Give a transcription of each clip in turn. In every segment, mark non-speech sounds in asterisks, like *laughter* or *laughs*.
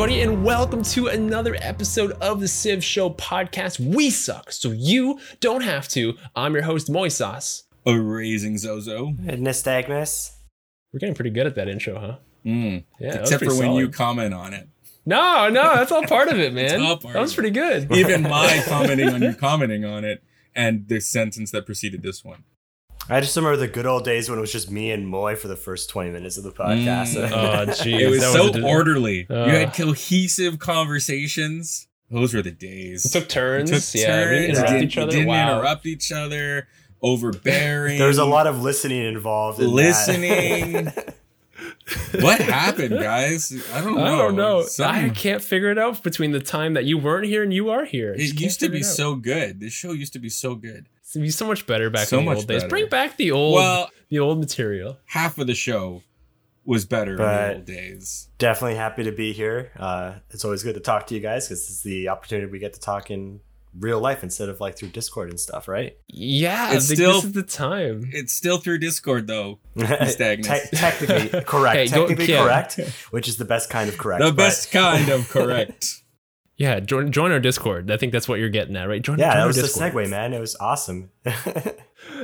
everybody, and welcome to another episode of the Civ Show podcast. We suck, so you don't have to. I'm your host, Moises. A raising Zozo. Nystagmus. We're getting pretty good at that intro, huh? Mm. Yeah, Except for pretty when you comment on it. No, no, that's all part of it, *laughs* man. all part that was pretty good. Even my *laughs* commenting on you commenting on it and the sentence that preceded this one. I just remember the good old days when it was just me and Moy for the first 20 minutes of the podcast. Mm. *laughs* Oh, geez, It was that so a di- orderly. Uh. you had cohesive conversations. Those were the days. It took turns. Took yeah, we turns, interrupt didn't, each other. didn't wow. interrupt each other. Overbearing. There's a lot of listening involved. In. Listening. *laughs* what happened, guys? I don't know. I don't know. I can't figure it out between the time that you weren't here and you are here. It used to be so good. This show used to be so good. It'd be so much better back So in the much old days. Bring back the old, Well- the old material. Half of the show was better in the old days. Definitely happy to be here. Uh, it's always good to talk to you guys because it's the opportunity we get to talk in real life instead of like through Discord and stuff, right? Yeah, It's I still- this is the time. It's still through Discord though. *laughs* Te- Stagnant. technically *laughs* correct. Hey, go- technically yeah. correct, which is the best kind of correct. the but- best kind of *laughs* correct. Yeah, join join our Discord. I think that's what you're getting at, right? Join, Yeah, join that was the segue, man. It was awesome. *laughs*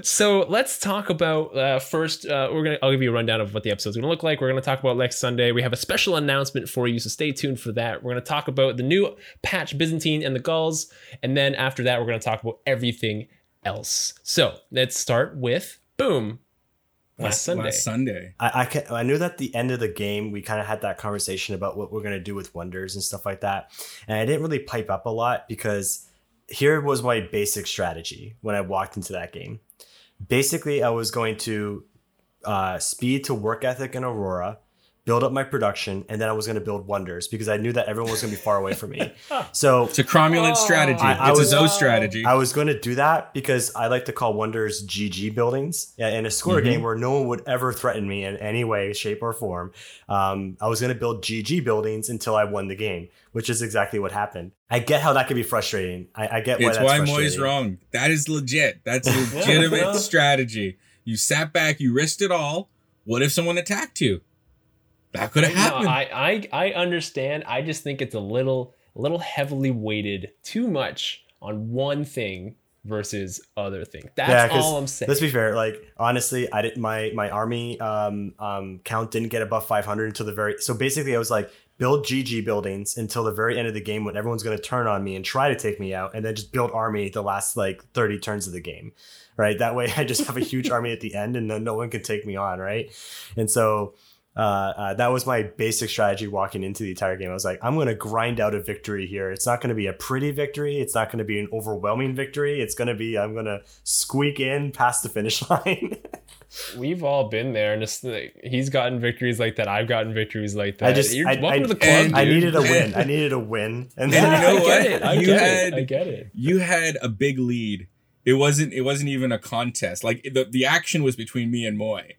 So let's talk about uh, first. Uh, we're gonna. I'll give you a rundown of what the episode's gonna look like. We're gonna talk about next Sunday. We have a special announcement for you, so stay tuned for that. We're gonna talk about the new patch Byzantine and the Gauls, and then after that, we're gonna talk about everything else. So let's start with boom. Last Sunday. Last Sunday. I I, can, I knew that the end of the game we kind of had that conversation about what we're gonna do with wonders and stuff like that, and I didn't really pipe up a lot because here was my basic strategy when I walked into that game. Basically, I was going to uh, speed to work ethic in Aurora, build up my production, and then I was going to build wonders because I knew that everyone was going to be far away from me. *laughs* So It's a cromulent Oh, strategy. I- I it's was- a Zoe strategy. I was going to do that because I like to call wonders GG buildings in a score Mhm. game where no one would ever threaten me in any way, shape, or form. Um, I was going to build GG buildings until I won the game, which is exactly what happened. I get how that could be frustrating. I, I get why it's that's why. Moy's wrong. That is legit. That's *laughs* a legitimate strategy. You sat back, you risked it all. What if someone attacked you? That could have No, happened. I, I I understand. I just think it's a little a little heavily weighted too much on one thing versus other thing. That's Yeah, all I'm saying. Let's be fair. Like honestly, I didn't. My my army um um count didn't get above 500 until the very. So basically, I was like build GG buildings until the very end of the game when everyone's going to turn on me and try to take me out, and then just build army the last like 30 turns of the game. Right. That way, *laughs* I just have a huge *laughs* army at the end, and then no one can take me on. Right. And so. Uh, uh, that was my basic strategy walking into the entire game. I was like, I'm going to grind out a victory here. It's not going to be a pretty victory. It's not going to be an overwhelming victory. It's going to be, I'm going to squeak in past the finish *laughs* line. We've all been there, and it's like, he's gotten victories like that. I've gotten victories like that. I just- You're I- welcome I- to the club. and I needed a *laughs* win. I needed a win. And Yeah, then you know I what? get it. I You get had- it. I get it. you had a big lead. It wasn't. It wasn't even a contest. Like the the action was between me and Moy.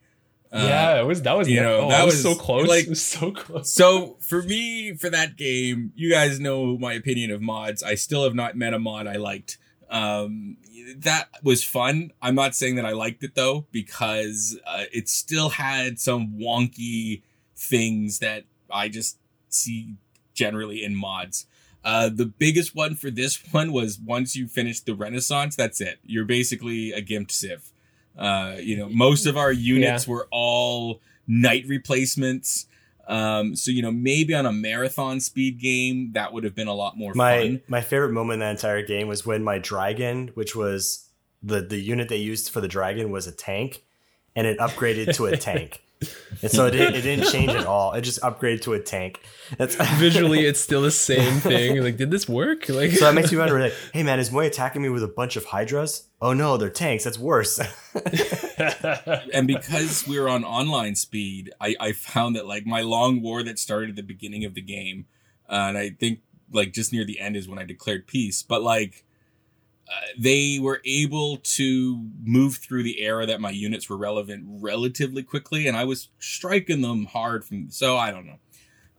Uh, yeah, it was. That was. you know, oh, that was, was, so close. like- so close. So *laughs* for me, for that game, you guys know my opinion of mods. I still have not met a mod I liked. Um, that was fun. I'm not saying that I liked it though, because uh, it still had some wonky things that I just see generally in mods. Uh, the biggest one for this one was once you finish the Renaissance, that's it. You're basically a gimped civ. Uh, you know, most of our units were all knight replacements. Um, so you know, maybe on a marathon speed game, that would have been a lot more my fun. my favorite moment in that entire game was when my dragon, which was the the unit they used for the dragon, was a tank, and it upgraded to a *laughs* tank. And so it didn't, it didn't change at all. It just upgraded to a tank. That's *laughs* Visually, it's still the same thing. Like, did this work? Like, so that makes me *laughs* wonder, like, hey man, is Moy attacking me with a bunch of hydras? Oh no, they're tanks. That's worse. *laughs* and because we're on online speed, I, I found that like my long war that started at the beginning of the game, uh, and I think like just near the end is when I declared peace. But like uh, they were able to move through the era that my units were relevant relatively quickly, and I was striking them hard from. So I don't know.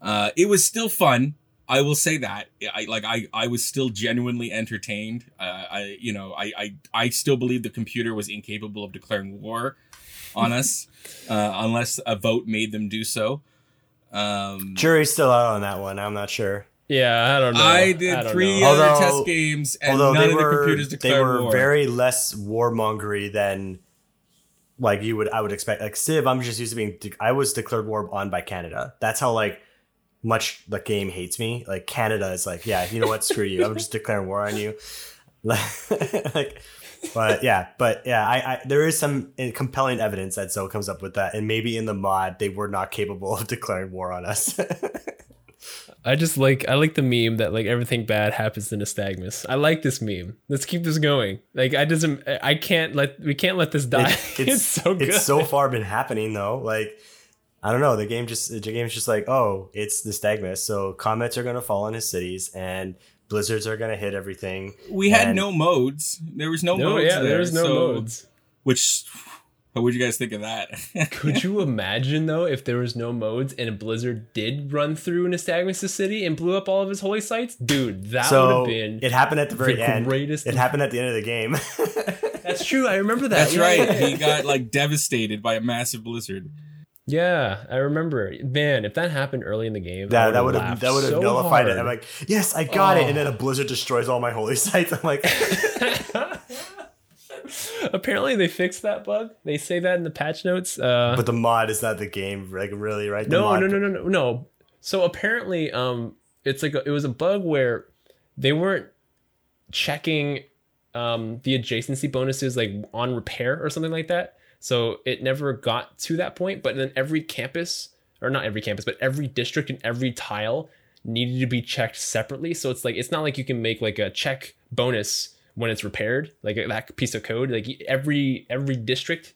Uh, it was still fun. I will say that I like I I was still genuinely entertained. Uh, I you know I I I still believe the computer was incapable of declaring war *laughs* on us uh, unless a vote made them do so. Um, Jury's still out on that one. I'm not sure. Yeah, I don't know. I did don't three know. other Although- test games, and none they of were, the computers declared they were war. very less warmongery than like you would I would expect. Like Civ, I'm just used to being. de- I was declared war on by Canada. That's how like much the game hates me. Like Canada is like, yeah, you know what? Screw you. I'm just declaring war on you. *laughs* like, but yeah, but yeah, I, I there is some eh, compelling evidence that Zoe comes up with that, and maybe in the mod they were not capable of declaring war on us. *laughs* I just like I like the meme that like everything bad happens to Nystagmus. I like this meme. Let's keep this going. Like I doesn't I can't let we can't let this die. It- *laughs* it's, so good. It's so far been happening though. Like I don't know. The game just the game's just like, oh, it's the Stagmus. So comets are gonna fall on his cities and blizzards are gonna hit everything. we had no modes. There was no, no, modes. yeah, there, there's no so- modes. Which, what would you guys think of that? *laughs* Could you imagine though if there was no modes and a blizzard did run through Nystagmus' city and blew up all of his holy sites? Dude, that would have been it happened at the very the end. greatest It happened at the end of the game. *laughs* That's true. I remember that. That's Yeah, right. He got like devastated by a massive blizzard. Yeah, I remember. Man, if that happened early in the game, that that would would have that would have nullified it. I'm like, yes, I got it. And then Oh. a blizzard destroys all my holy sites. I'm like, *laughs* *laughs* Apparently, they fixed that bug. They say that in the patch notes. Uh, but the mod is not the game, like really, right? The no, mod- no, no, no, no, no. So apparently, um, it's like a, it was a bug where they weren't checking um the adjacency bonuses like on repair or something like that. So it never got to that point. But then every campus, or not every campus, but every district and every tile needed to be checked separately. So it's like it's not like you can make like a check bonus when it's repaired, like that piece of code. Like every every district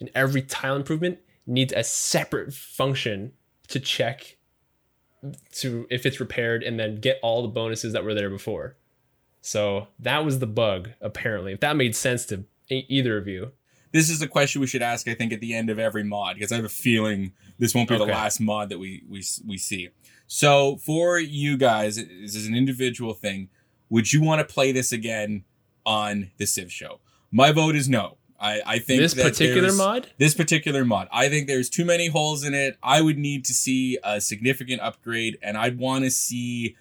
and every tile improvement needs a separate function to check to if it's repaired and then get all the bonuses that were there before. So that was the bug apparently. If that made sense to either of you. This is a question we should ask, I think, at the end of every mod because I have a feeling this won't be the last mod that we we we see. So for you guys, this is an individual thing. Would you want to play this again on the Civ show? My vote is no. I, I think This particular mod? This particular mod. I think there's too many holes in it. I would need to see a significant upgrade, and I'd want to see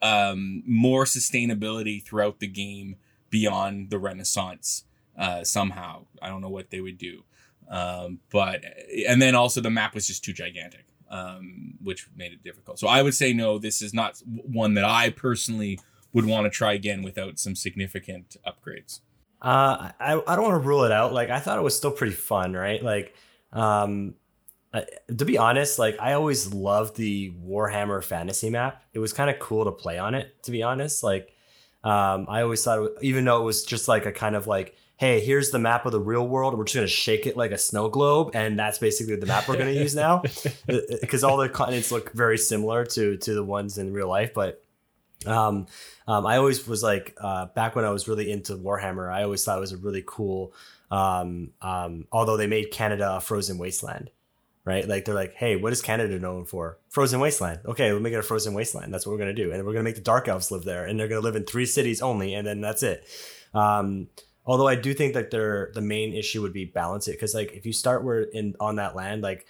um, more sustainability throughout the game beyond the Renaissance uh, somehow. I don't know what they would do. Um, but, and then also the map was just too gigantic, um, which made it difficult. So I would say no, this is not one that I personally would want to try again without some significant upgrades. Uh, I I don't want to rule it out. Like I thought it was still pretty fun, right? Like, um, I, to be honest, like I always loved the Warhammer Fantasy map. It was kind of cool to play on it. To be honest, like, um, I always thought, was, even though it was just like a kind of like, hey, here's the map of the real world. We're just gonna shake it like a snow globe, and that's basically the map we're gonna use now, *laughs* because all the continents look very similar to to the ones in real life, but. Um, um, I always was like, uh, back when I was really into Warhammer, I always thought it was a really cool. Um, um, although they made Canada a frozen wasteland, right? Like they're like, hey, what is Canada known for? Frozen wasteland. Okay, we'll make it a frozen wasteland. That's what we're gonna do, and we're gonna make the dark elves live there, and they're gonna live in three cities only, and then that's it. Um, although I do think that they're the main issue would be balance it, because like if you start where in on that land, like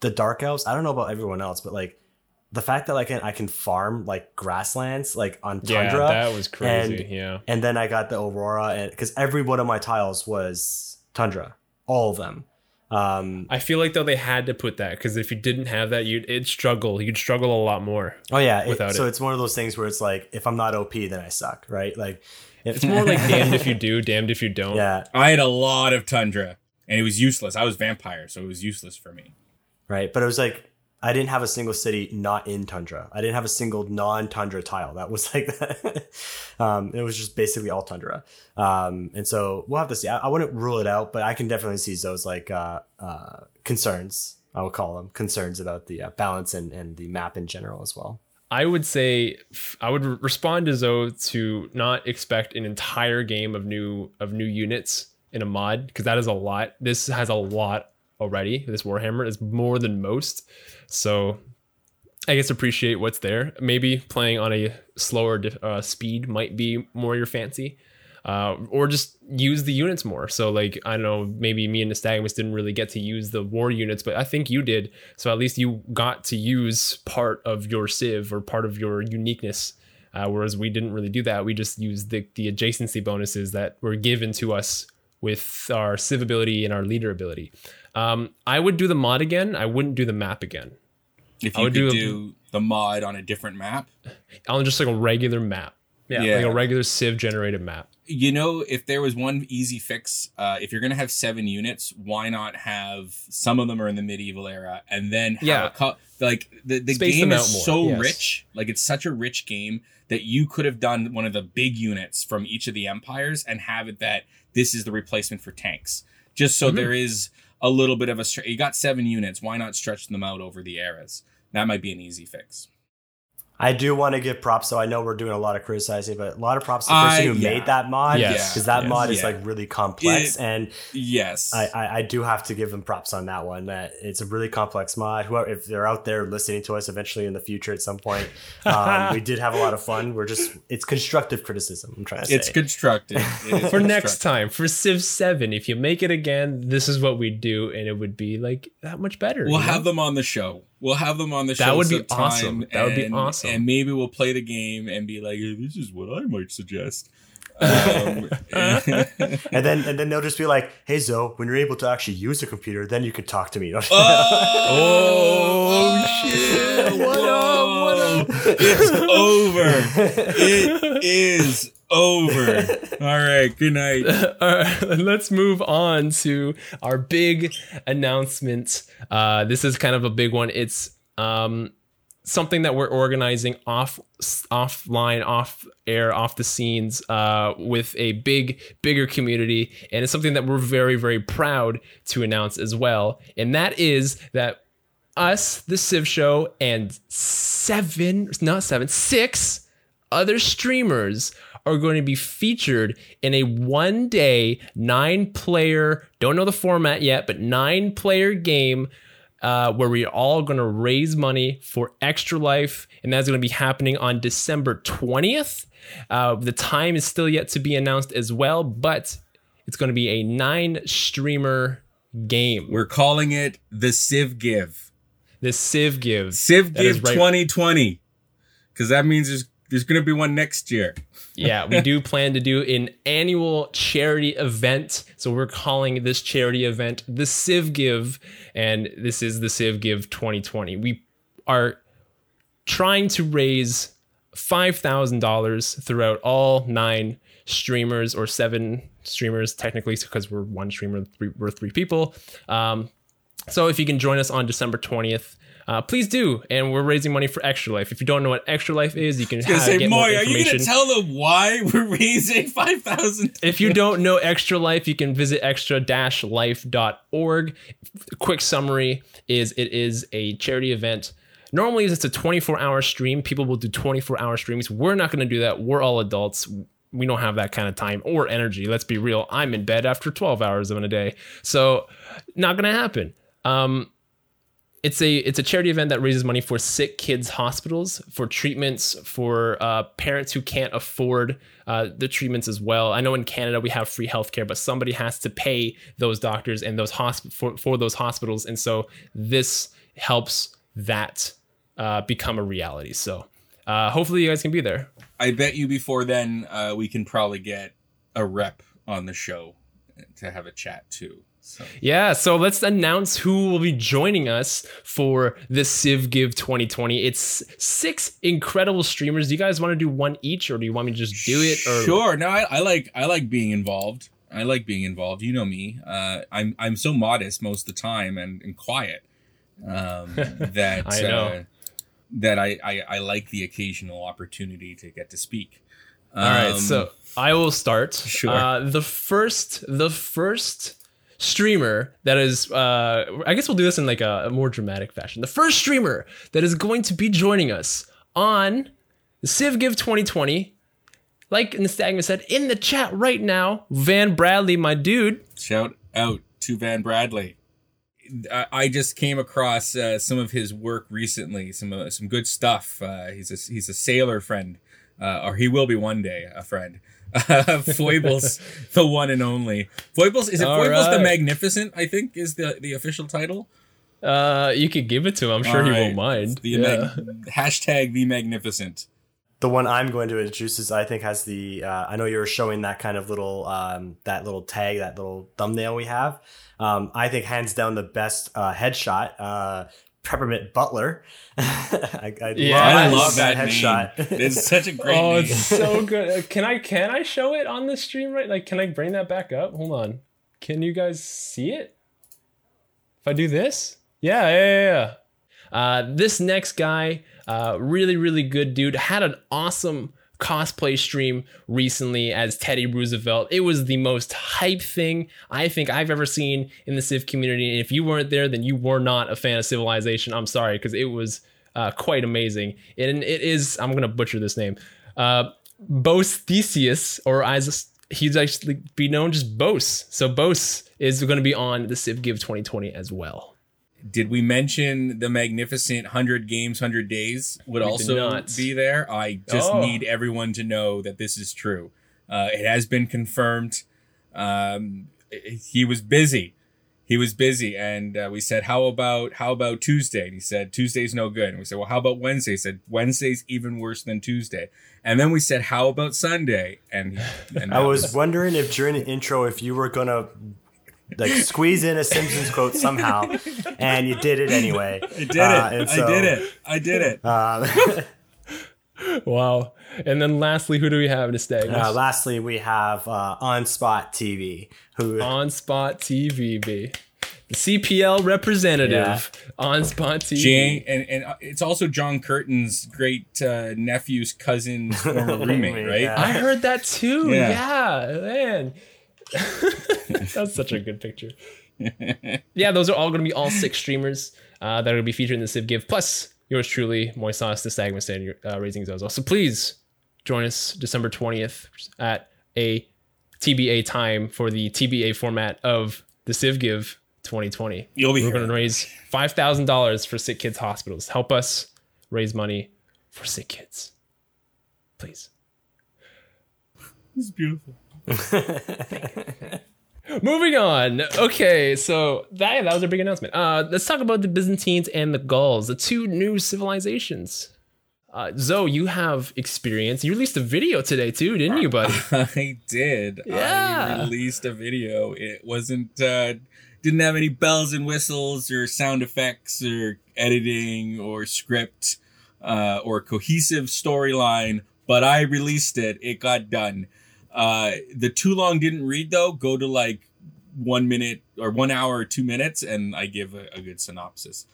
the dark elves, I don't know about everyone else, but like the fact that I can I can farm like grasslands like on Yeah, tundra that was crazy. and- yeah. and then I got the Aurora, and because every one of my tiles was tundra, all of them. Um, I feel like though they had to put that because if you didn't have that, you'd it'd struggle. You'd struggle a lot more. oh yeah, without it- so it. it's one of those things where it's like if I'm not OP, then I suck, right? Like if, It's more like *laughs* damned if you do, damned if you don't. yeah, I had a lot of tundra, and it was useless. I was vampire, so it was useless for me. right. But it was like I didn't have a single city not in tundra. I didn't have a single non-tundra tile. That was *laughs* like um, it was just basically all tundra. Um, and so we'll have to see. I, I wouldn't rule it out, but I can definitely see those like uh, uh, concerns. I would call them concerns about the uh, balance and, and the map in general as well. I would say I would respond to Zoe to not expect an entire game of new of new units in a mod because that is a lot. This has a lot already. This Warhammer is more than most, so I guess appreciate what's there. Maybe playing on a slower uh, speed might be more your fancy. uh, or just use the units more. So like I don't know, maybe me and Nystagmus didn't really get to use the war units, but I think you did. So at least you got to use part of your civ or part of your uniqueness. Uh, whereas we didn't really do that. We just used the the adjacency bonuses that were given to us with our civ ability and our leader ability. Um, I would do the mod again. I wouldn't do the map again. If I you would could do do, a- the mod on a different map, *sighs* On just like a regular map. Yeah, Yeah. like a regular civ generated map. you know, if there was one easy fix, uh, if you're gonna have seven units, why not have some of them are in the medieval era, and then have Yeah. a co- like the the Space game is so yes. rich, like it's such a rich game that you could have done one of the big units from each of the empires and have it that this is the replacement for tanks, just so Mhm. there is a little bit of a. Str- you got seven units, why not stretch them out over the eras? That might be an easy fix. I do want to give props, though. I know we're doing a lot of criticizing, but a lot of props to the I- person who yeah. made that mod. Yes. Because that Yes. mod is like really complex. It- and Yes, I, I, I do have to give them props on that one. That it's a really complex mod. Whoever, if they're out there listening to us eventually in the future at some point, um, we did have a lot of fun. We're just it's constructive criticism. I'm trying to say it's constructed It *laughs* for next time for civ 7 if you make it again this is what we'd do and it would be like that much better We'll you know? have them on the show. We'll have them on the show. That would be awesome. That would be awesome. And maybe we'll play the game and be like, hey, "This is what I might suggest." Um, *laughs* And then and then they'll just be like, "Hey Zoe, when you're able to actually use a computer, then you can talk to me." *laughs* oh, shit. What up? What up? It's over. It is over. All right. Good night. *laughs* All right, let's move on to our big announcement. Uh, this is kind of a big one. It's um, something that we're organizing off, offline, off air, off the scenes, uh, with a big, bigger community, and it's something that we're very, very proud to announce as well. And that is that us, the Civ Show, and seven, not seven, six other streamers are going to be featured in a one day, nine player, don't know the format yet, but nine player game uh, where we're all going to raise money for Extra Life. And that's going to be happening on December 20th. Uh, the time is still yet to be announced as well, but it's going to be a nine streamer game. We're calling it the Civ Give. The Civ Gives. Civ Give right. 2020. Because that means there's there's gonna be one next year. yeah, we do *laughs* plan to do an annual charity event. So we're calling this charity event the Civ Give, and this is the Civ Give 2020. We are trying to raise $5,000 throughout all nine streamers or seven streamers, technically, because we're one streamer, three, we're three people. Um, so if you can join us on December 20th, uh, please do. And we're raising money for Extra Life. If you don't know what Extra Life is, you can I was gonna have, say, get more Moy, are you gonna tell them why we're *laughs* raising five thousand? If you don't know Extra Life, you can visit extra-life.org. Quick summary is it is a charity event. Normally it's a 24-hour stream. People will do 24-hour streams. We're not going to do that. We're all adults. We don't have that kind of time or energy. Let's be real. I'm in bed after 12 hours of a day. So, not going to happen. Um it's a it's a charity event that raises money for sick kids hospitals for treatments for uh, parents who can't afford uh, the treatments as well. I know in Canada we have free healthcare, but somebody has to pay those doctors and those hosp- for, for those hospitals, and so this helps that uh, become a reality. So uh, hopefully you guys can be there. I bet you before then uh, we can probably get a rep on the show to have a chat too. So Yeah, so let's announce who will be joining us for the Civ Give 2020. It's six incredible streamers. Do you guys want to do one each, or do you want me to just do it? Or sure. No, I, I like I like being involved. I like being involved. You know me. Uh, I'm I'm so modest most of the time and, and quiet um, *laughs* that I. Uh, that I, I I like the occasional opportunity to get to speak. All right, Um, so I will start. Sure. Uh, the first, the first streamer that is, uh, I guess we'll do this in like a, a more dramatic fashion. The first streamer that is going to be joining us on the Civ Give 2020, like Nystagma said in the chat right now, Van Bradley, my dude. Shout out to Van Bradley. I- just came across uh, some of his work recently, some uh, some good stuff. Uh, he's a he's a sailor friend, uh, or he will be one day a friend. Uh, *laughs* Foibles, *laughs* the one and only. Foibles is it All Foibles the. Magnificent? I think is the the official title. Uh, you could give it to him. I'm sure All he right. won't mind. The Yeah. mag- *laughs* hashtag the Magnificent. The one I'm going to introduce is I think has the uh, I know you were showing that kind of little um, that little tag that little thumbnail we have. Um, I think hands down the best uh, headshot. Uh, Peppermint Butler. *laughs* I, I Yeah, I love that headshot. name. It's such a great *laughs* oh, name. it's so *laughs* good. Uh, Can I can I show it on the stream right? Like, can I bring that back up? Hold on. Can you guys see it? If I do this, yeah, yeah, yeah. yeah. Uh, this next guy, uh, really, really good dude. Had an awesome cosplay stream recently as Teddy Roosevelt. It was the most hype thing I think I've ever seen in the Civ community. And if you weren't there, then you were not a fan of Civilization. I'm sorry, because it was uh, quite amazing. And it is, I'm going to butcher this name, uh, Bose Theseus, or as he's actually be known just Bose. So Bose is going to be on the Civ Give 2020 as well. Did we mention the magnificent 100 games, 100 days would We also not. be there? I just Oh. need everyone to know that this is true. Uh, it has been confirmed. Um, he was busy. He was busy, and uh, we said, "How about how about Tuesday?" And he said, "Tuesday's no good." And we said, "Well, how about Wednesday?" He said, "Wednesday's even worse than Tuesday." And then we said, "How about Sunday?" And, and I that was wondering if during the intro if you were gonna like squeeze in a Simpsons quote somehow, and you did it anyway. I did it. Uh, so, I did it. I did it. Uh, *laughs* Wow. And then lastly, who do we have to stay? uh, lastly, we have uh, On Spot TV, who on Spot TV, B. The CPL representative on Spot TV. Jay, and, and uh, it's also John Curtin's great uh, nephew's cousin's former *laughs* roommate, right? Yeah. I heard that too. Yeah. Yeah, man. *laughs* That's such a good picture. *laughs* yeah, those are all going to be all six streamers uh, that are going to be featured in the Civ Give. Plus, yours truly, Moises, the Stagman and uh, Raising Zozo. So please join us December 20th at a TBA time for the TBA format of the Civ Give 2020. You'll be We're going to raise $5,000 for sick kids hospitals. Help us raise money for sick kids. Please. It's beautiful. *laughs* Moving on. Okay, so that that was a big announcement. Uh, let's talk about the Byzantines and the Gauls, the two new civilizations. Uh, Zoe, you have experience. You released a video today too, didn't you, buddy? *laughs* I did. Yeah. I released a video. It wasn't uh didn't have any bells and whistles or sound effects or editing or script uh or cohesive storyline, but I released it. It got done. Uh the too long didn't read though. Go to like one minute or one hour or two minutes and I give a, a good synopsis.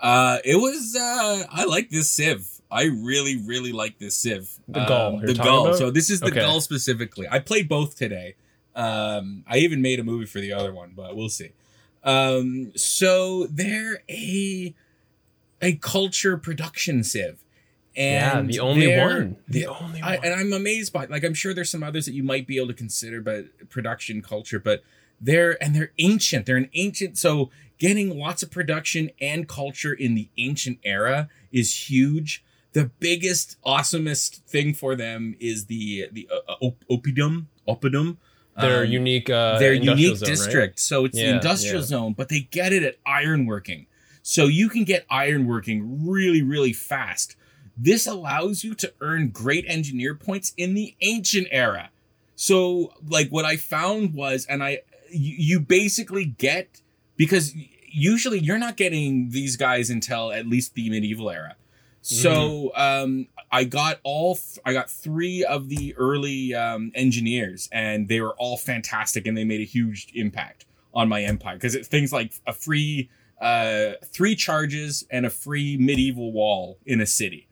Uh it was uh I like this civ. I really, really like this civ. The Gaul Um, the talking Gaul. about? So this is the Okay. Gaul specifically. I played both today. Um, I even made a movie for the other one, but we'll see. Um, so they're a a culture production civ, yeah, and the only one. The only I, one. and I'm amazed by like I'm sure there's some others that you might be able to consider, but production culture, but they're and they're ancient. They're an ancient. So getting lots of production and culture in the ancient era is huge. The biggest, awesomest thing for them is the the uh, uh, op- oppidum, oppidum. Their um, unique, uh, their unique zone, right? district. So it's the industrial yeah. zone, but they get it at ironworking. So you can get ironworking really, really fast. This allows you to earn great engineer points in the ancient era. So, like, what I found was, and I, you, you basically get, because usually you're not getting these guys until at least the medieval era. So, um, I got all, th- I got three of the early, um, engineers and they were all fantastic and they made a huge impact on my empire. Cause it's things like a free, uh, three charges and a free medieval wall in a city.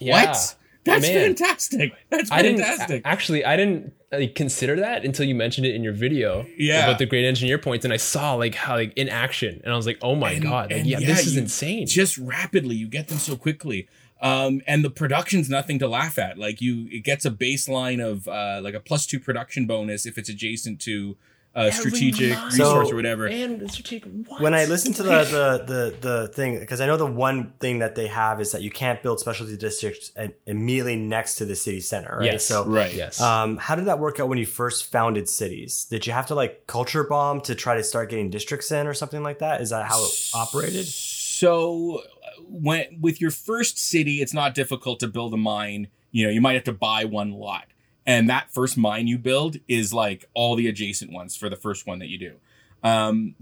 Yeah. What? That's Man. fantastic. That's fantastic. actually. I didn't like, consider that until you mentioned it in your video. Yeah. about the great engineer points, and I saw like how like in action, and I was like, oh my And- god, like, yeah, yeah, this is insane. just rapidly you get them so quickly um and the production's nothing to laugh at like you it gets a baseline of uh like a plus two production bonus if it's adjacent to uh, strategic mine. resource So- or whatever. And strategic. What? when I listen to the *laughs* the the, the thing, because I know the one thing that they have is that you can't build specialty districts immediately next to the city center, right? Yes. So, right. yes. um, how did that work out when you first founded cities? Did you have to like culture bomb to try to start getting districts in or something like that? Is that how it operated? So uh, when with your first city, it's not difficult to build a mine. You know, you might have to buy one lot. And that first mine you build is like all the adjacent ones for the first one that you do. Um,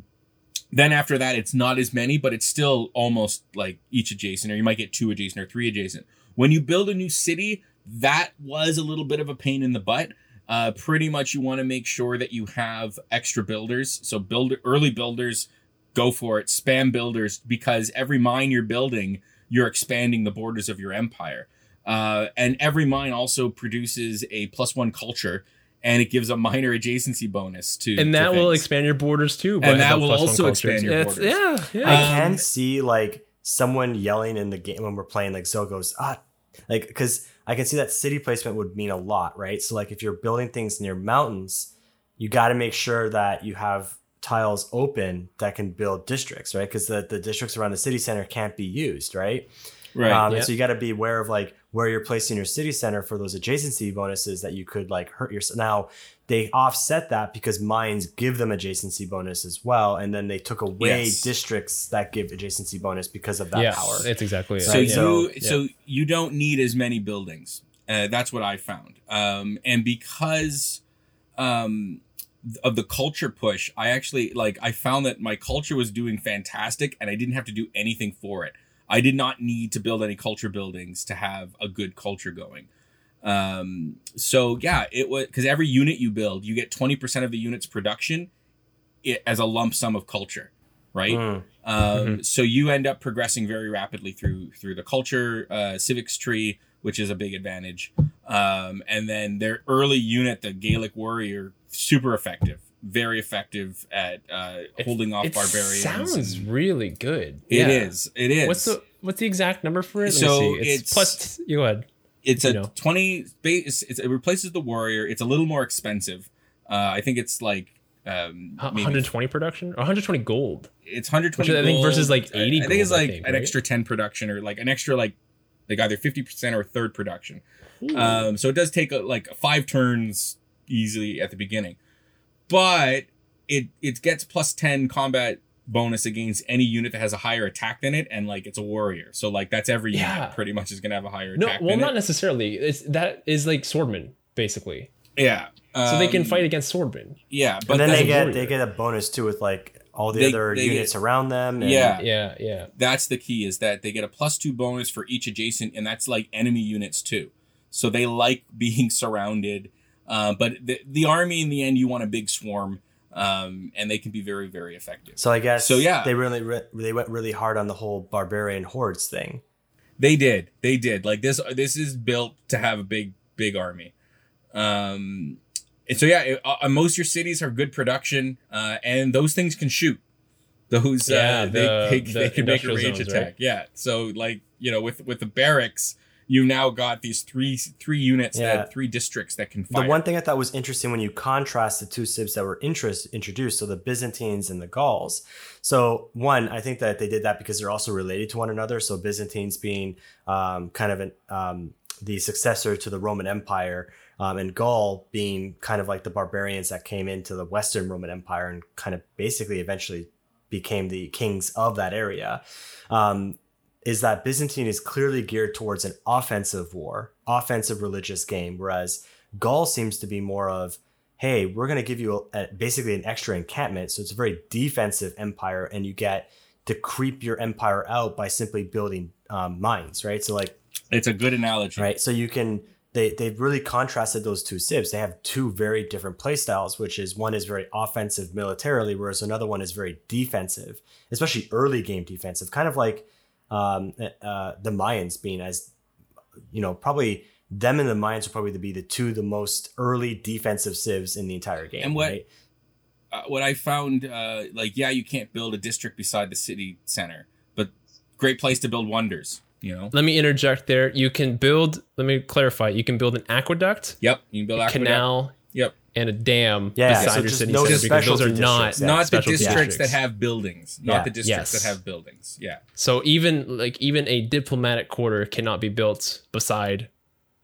then after that, it's not as many, but it's still almost like each adjacent, or you might get two adjacent or three adjacent. When you build a new city, that was a little bit of a pain in the butt. Uh, pretty much, you want to make sure that you have extra builders. So, build early builders, go for it. Spam builders because every mine you're building, you're expanding the borders of your empire. Uh, and every mine also produces a plus one culture, and it gives a minor adjacency bonus to. and to that will expand your borders too. And that will plus also expand your It's- borders. Yeah, yeah. I Um, can see like someone yelling in the game when we're playing, like Zoe goes, ah, like because I can see that city placement would mean a lot, right? So like if you're building things near mountains, you got to make sure that you have tiles open that can build districts, right? Because the, the districts around the city center can't be used, right? right. Um, Yeah. And so you got to be aware of like where you're placing your city center for those adjacency bonuses that you could like hurt yourself. Now they offset that because mines give them adjacency bonus as well, and then they took away Yes. districts that give adjacency bonus because of that yeah, power. it's exactly it. so Right, you so- so you don't need as many buildings. Uh, that's what I found. Um, and because um, of the culture push, I actually like I found that my culture was doing fantastic, and I didn't have to do anything for it. I did not need to build any culture buildings to have a good culture going. Um, so yeah, it was because every unit you build, you get twenty percent of the unit's production it, as a lump sum of culture, right? Mm. Um, So you end up progressing very rapidly through through the culture uh, civics tree, which is a big advantage. Um, and then their early unit, the Gaelic warrior, super effective, very effective at uh, holding off it barbarians. sounds really good. It Yeah. is. It is. What's the what's the exact number for it? Let So me see. It's, it's- plus. You go ahead. It's a you know. twenty. Base. It's, it replaces the warrior. It's a little more expensive. Uh, I think it's like um, 120 production or 120 gold. it's 120 Which I think versus, like, 80 I, I think it's gold, like think, an right? extra 10 production or like an extra like like either 50% or third production um so it does take a, like five turns easily at the beginning but it it gets plus 10 combat bonus against any unit that has a higher attack than it and like it's a warrior so like that's every Yeah. unit pretty much is gonna have a higher no, attack well, than not it. necessarily. It's that is like swordman basically. yeah So they can Um, fight against swordman yeah but and then they get warrior. they get a bonus too with like all the They- other they units get- around them. And Yeah. Yeah, yeah. that's the key is that they get a plus two bonus for each adjacent and that's like enemy units too so they like being *laughs* surrounded uh, but the, the army in the end you want a big swarm um, and they can be very very effective. So I guess So, yeah. they really re- they went really hard on the whole barbarian hordes thing. they did. They did. Like this this is built to have a big big army. Um, and so yeah it, uh, most of your cities are good production uh, and those things can shoot. Those Yeah, uh, the- they, they, the they can make a industrial range zones, attack. right? yeah. So like you know with with the barracks you now got these three three units Yeah. that three districts that can fire The one thing I thought was interesting when you contrast the two civs that were interest, introduced, so the Byzantines and the Gauls. So one, I think that they did that because they're also related to one another. So Byzantines being um, kind of an, um, the successor to the Roman Empire, um, and Gaul being kind of like the barbarians that came into the Western Roman Empire and kind of basically eventually became the kings of that area. Um, is that Byzantine is clearly geared towards an offensive war, offensive religious game, whereas Gaul seems to be more of, hey, we're going to give you a, a- basically an extra encampment. So it's a very defensive empire, and you get to creep your empire out by simply building um, mines, right? So like, it's a good analogy right? So you can they they've really contrasted those two civs. They have two very different play styles, which is one is very offensive militarily, whereas another one is very defensive, especially early game defensive, kind of like um, uh, the Mayans being as you know probably them and the Mayans will probably be the two the most early defensive civs in the entire game. And what- right? uh, what I found, uh, like, yeah, you can't build a district beside the city center, but great place to build wonders. You know. Let me interject there. You can build. Let me clarify. You can build an aqueduct, Yep. You can build a aqueduct. canal, Yep. And a dam Yeah, beside so your city no center because those are not yeah. not the districts, districts. that have buildings, not Yeah. the districts Yes. that have buildings. Yeah. So even like even a diplomatic quarter cannot be built beside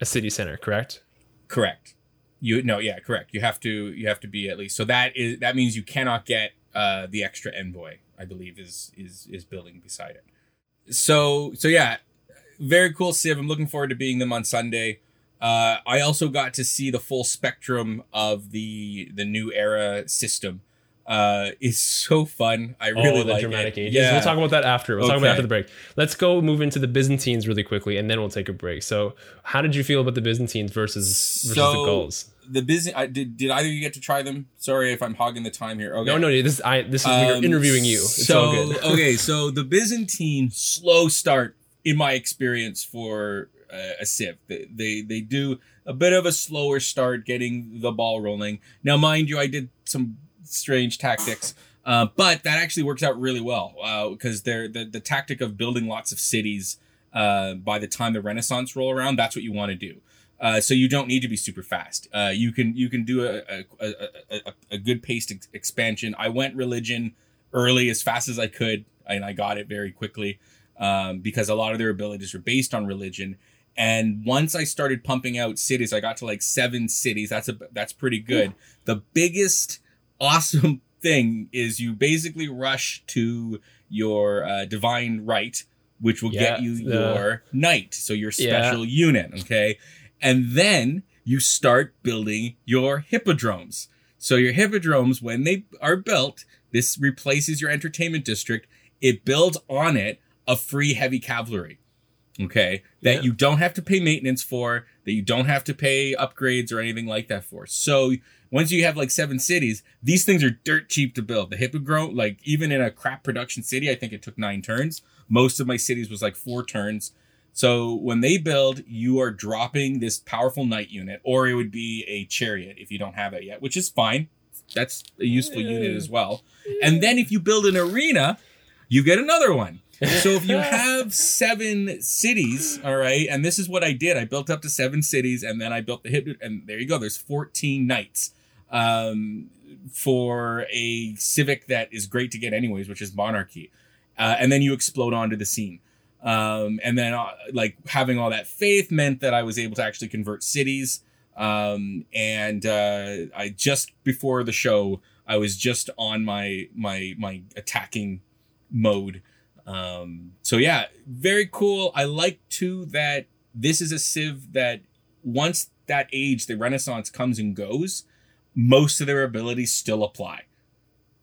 a city center, correct? Correct. You no, yeah, correct. You have to you have to be at least so that is that means you cannot get uh the extra envoy, I believe is is is building beside it. So so yeah, very cool Civ. I'm looking forward to being them on Sunday. Uh I also got to see the full spectrum of the the new era system. Uh it's so fun. I really oh, the like dramatic it. ages. Yeah. We'll talk about that after. We'll talk about after the break. Let's go move into the Byzantines really quickly, and then we'll take a break. So, how did you feel about the Byzantines versus versus the So- Gauls? the business I did did either of you get to try them? Sorry if I'm hogging the time here. Okay. No, no, this I this is Um, interviewing you. It's so all good. okay, so the Byzantine slow start in my experience for uh, a Civ. They, they they do a bit of a slower start getting the ball rolling. Now, mind you, I did some strange tactics. Uh, but that actually works out really well because they're the, the tactic of building lots of cities uh, by the time the Renaissance roll around, that's what you want to do. Uh, so you don't need to be super fast. Uh, you can you can do a a, a, a, a good paced ex- expansion. I went religion early as fast as I could, and I got it very quickly um, because a lot of their abilities are based on religion. And once I started pumping out cities, I got to like seven cities. That's a that's pretty good. The biggest awesome *laughs* thing is you basically rush to your uh, divine right, which will Yeah, get you the- your knight, so your Yeah. special unit. Okay, and then you start building your hippodromes. So your hippodromes, when they are built, this replaces your entertainment district. It builds on it a free heavy cavalry. Okay. That Yeah. you don't have to pay maintenance for, that you don't have to pay upgrades or anything like that for. So once you have like seven cities, these things are dirt cheap to build. The hippodrome, like even in a crap production city, I think it took nine turns. Most of my cities was like four turns. So when they build, you are dropping this powerful knight unit, or it would be a chariot if you don't have it yet, which is fine. That's a useful unit as well. And then if you build an arena, you get another one. So if you *laughs* have seven cities, all right, and this is what I did. I built up to seven cities, and then I built the hip, and there you go. There's 14 knights um, for a civic that is great to get anyways, which is monarchy. Uh, and then you explode onto the scene. Um, and then uh, like having all that faith meant that I was able to actually convert cities. Um, and uh, I just before the show, I was just on my my my attacking mode. Um, so yeah, very cool. I like too that this is a civ that once that age, the Renaissance comes and goes, most of their abilities still apply.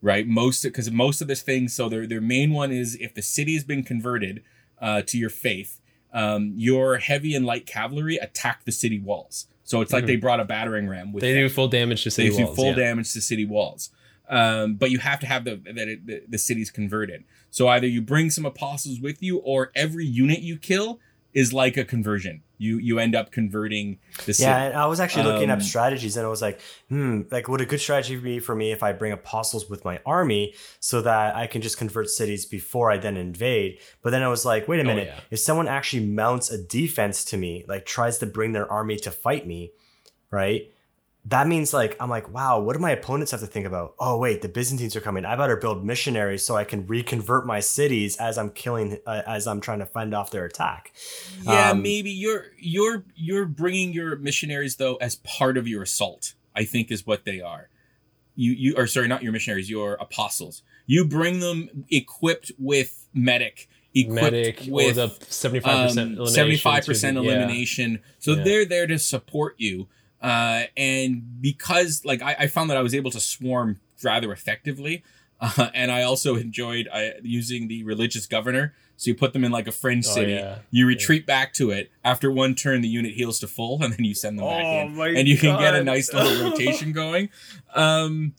Right? Most because most of this thing, so their their main one is if the city has been converted uh, to your faith, um, your heavy and light cavalry attack the city walls. So it's like Mhm. they brought a battering ram with They them do full damage to city walls they do full yeah. damage to city walls. Um, but you have to have the that it, the, the city's converted. So either you bring some apostles with you, or every unit you kill is like a conversion. You you end up converting the city. Yeah, and I was actually looking Um, up strategies, and I was like, hmm, like would a good strategy be for me if I bring apostles with my army so that I can just convert cities before I then invade? But then I was like, wait a Oh, minute, yeah. if someone actually mounts a defense to me, like tries to bring their army to fight me, right? That means like I'm like, wow, what do my opponents have to think about? Oh wait, the Byzantines are coming. I better build missionaries so I can reconvert my cities as I'm killing, uh, as I'm trying to fend off their attack. yeah, Um, maybe you're you're you're bringing your missionaries though as part of your assault. I think is what they are. You you or sorry, not your missionaries, your apostles. You bring them equipped with medic, equipped Medic or with the seventy-five percent um, elimination. 75% to the- yeah. elimination. So Yeah. they're there to support you. Uh, and because like I, I found that I was able to swarm rather effectively. *laughs* Uh, and I also enjoyed uh, using the religious governor. So you put them in like a fringe Oh, city. yeah. You retreat back to it. After one turn, the unit heals to full, *laughs* and then you send them back Oh in, my and you can get a nice little *laughs* rotation going. Um,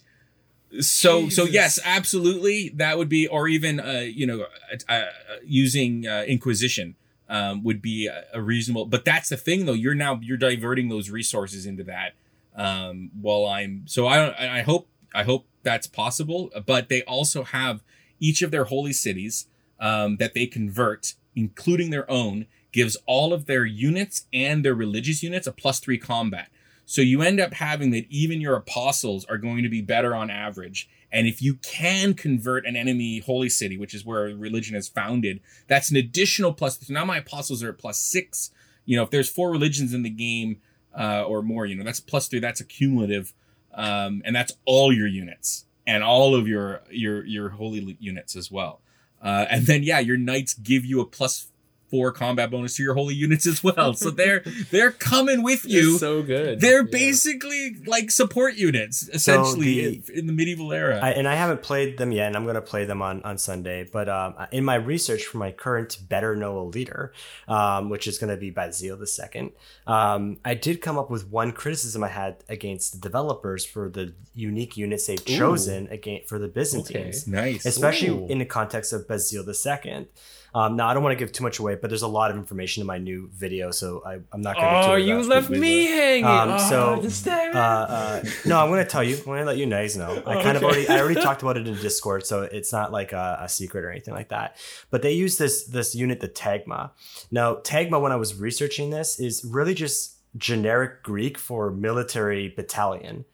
so so yes, absolutely, that would be, or even uh, you know, uh, uh, using uh, Inquisition um, would be a, reasonable. But that's the thing, though. You're now you're diverting those resources into that. Um, while I'm so I don't. I hope I hope that's possible. But they also have each of their holy cities um, that they convert, including their own, gives all of their units and their religious units a plus three combat. So you end up having that even your apostles are going to be better on average. And if you can convert an enemy holy city, which is where religion is founded, that's an additional plus. Now my apostles are at plus six. You know, if there's four religions in the game uh, or more, you know, that's plus three. That's a cumulative, um, and that's all your units and all of your your your holy units as well. Uh, and then yeah, your knights give you a plus four combat bonus to your holy units as well. So they're *laughs* they're coming with you. It's so good. They're Yeah. basically like support units, essentially, the- in, in the medieval era. I, and I haven't played them yet, and I'm going to play them on, on Sunday. But um, in my research for my current Better Noah leader, um, which is going to be Basil the second, um, I did come up with one criticism I had against the developers for the unique units they've chosen against for the Byzantines, nice. especially Ooh. in the context of Basil the second. Um, now I don't want to give too much away, but there's a lot of information in my new video, so I, I'm not going to. Oh, you left me hanging. Um, oh, so, this- uh, uh, no, I'm going to tell you. I'm going to let you guys know. I kind of already, I already *laughs* talked about it in Discord, so it's not like a, a secret or anything like that. But they use this this unit, the Tagma. Now, Tagma, when I was researching this, is really just generic Greek for military battalion.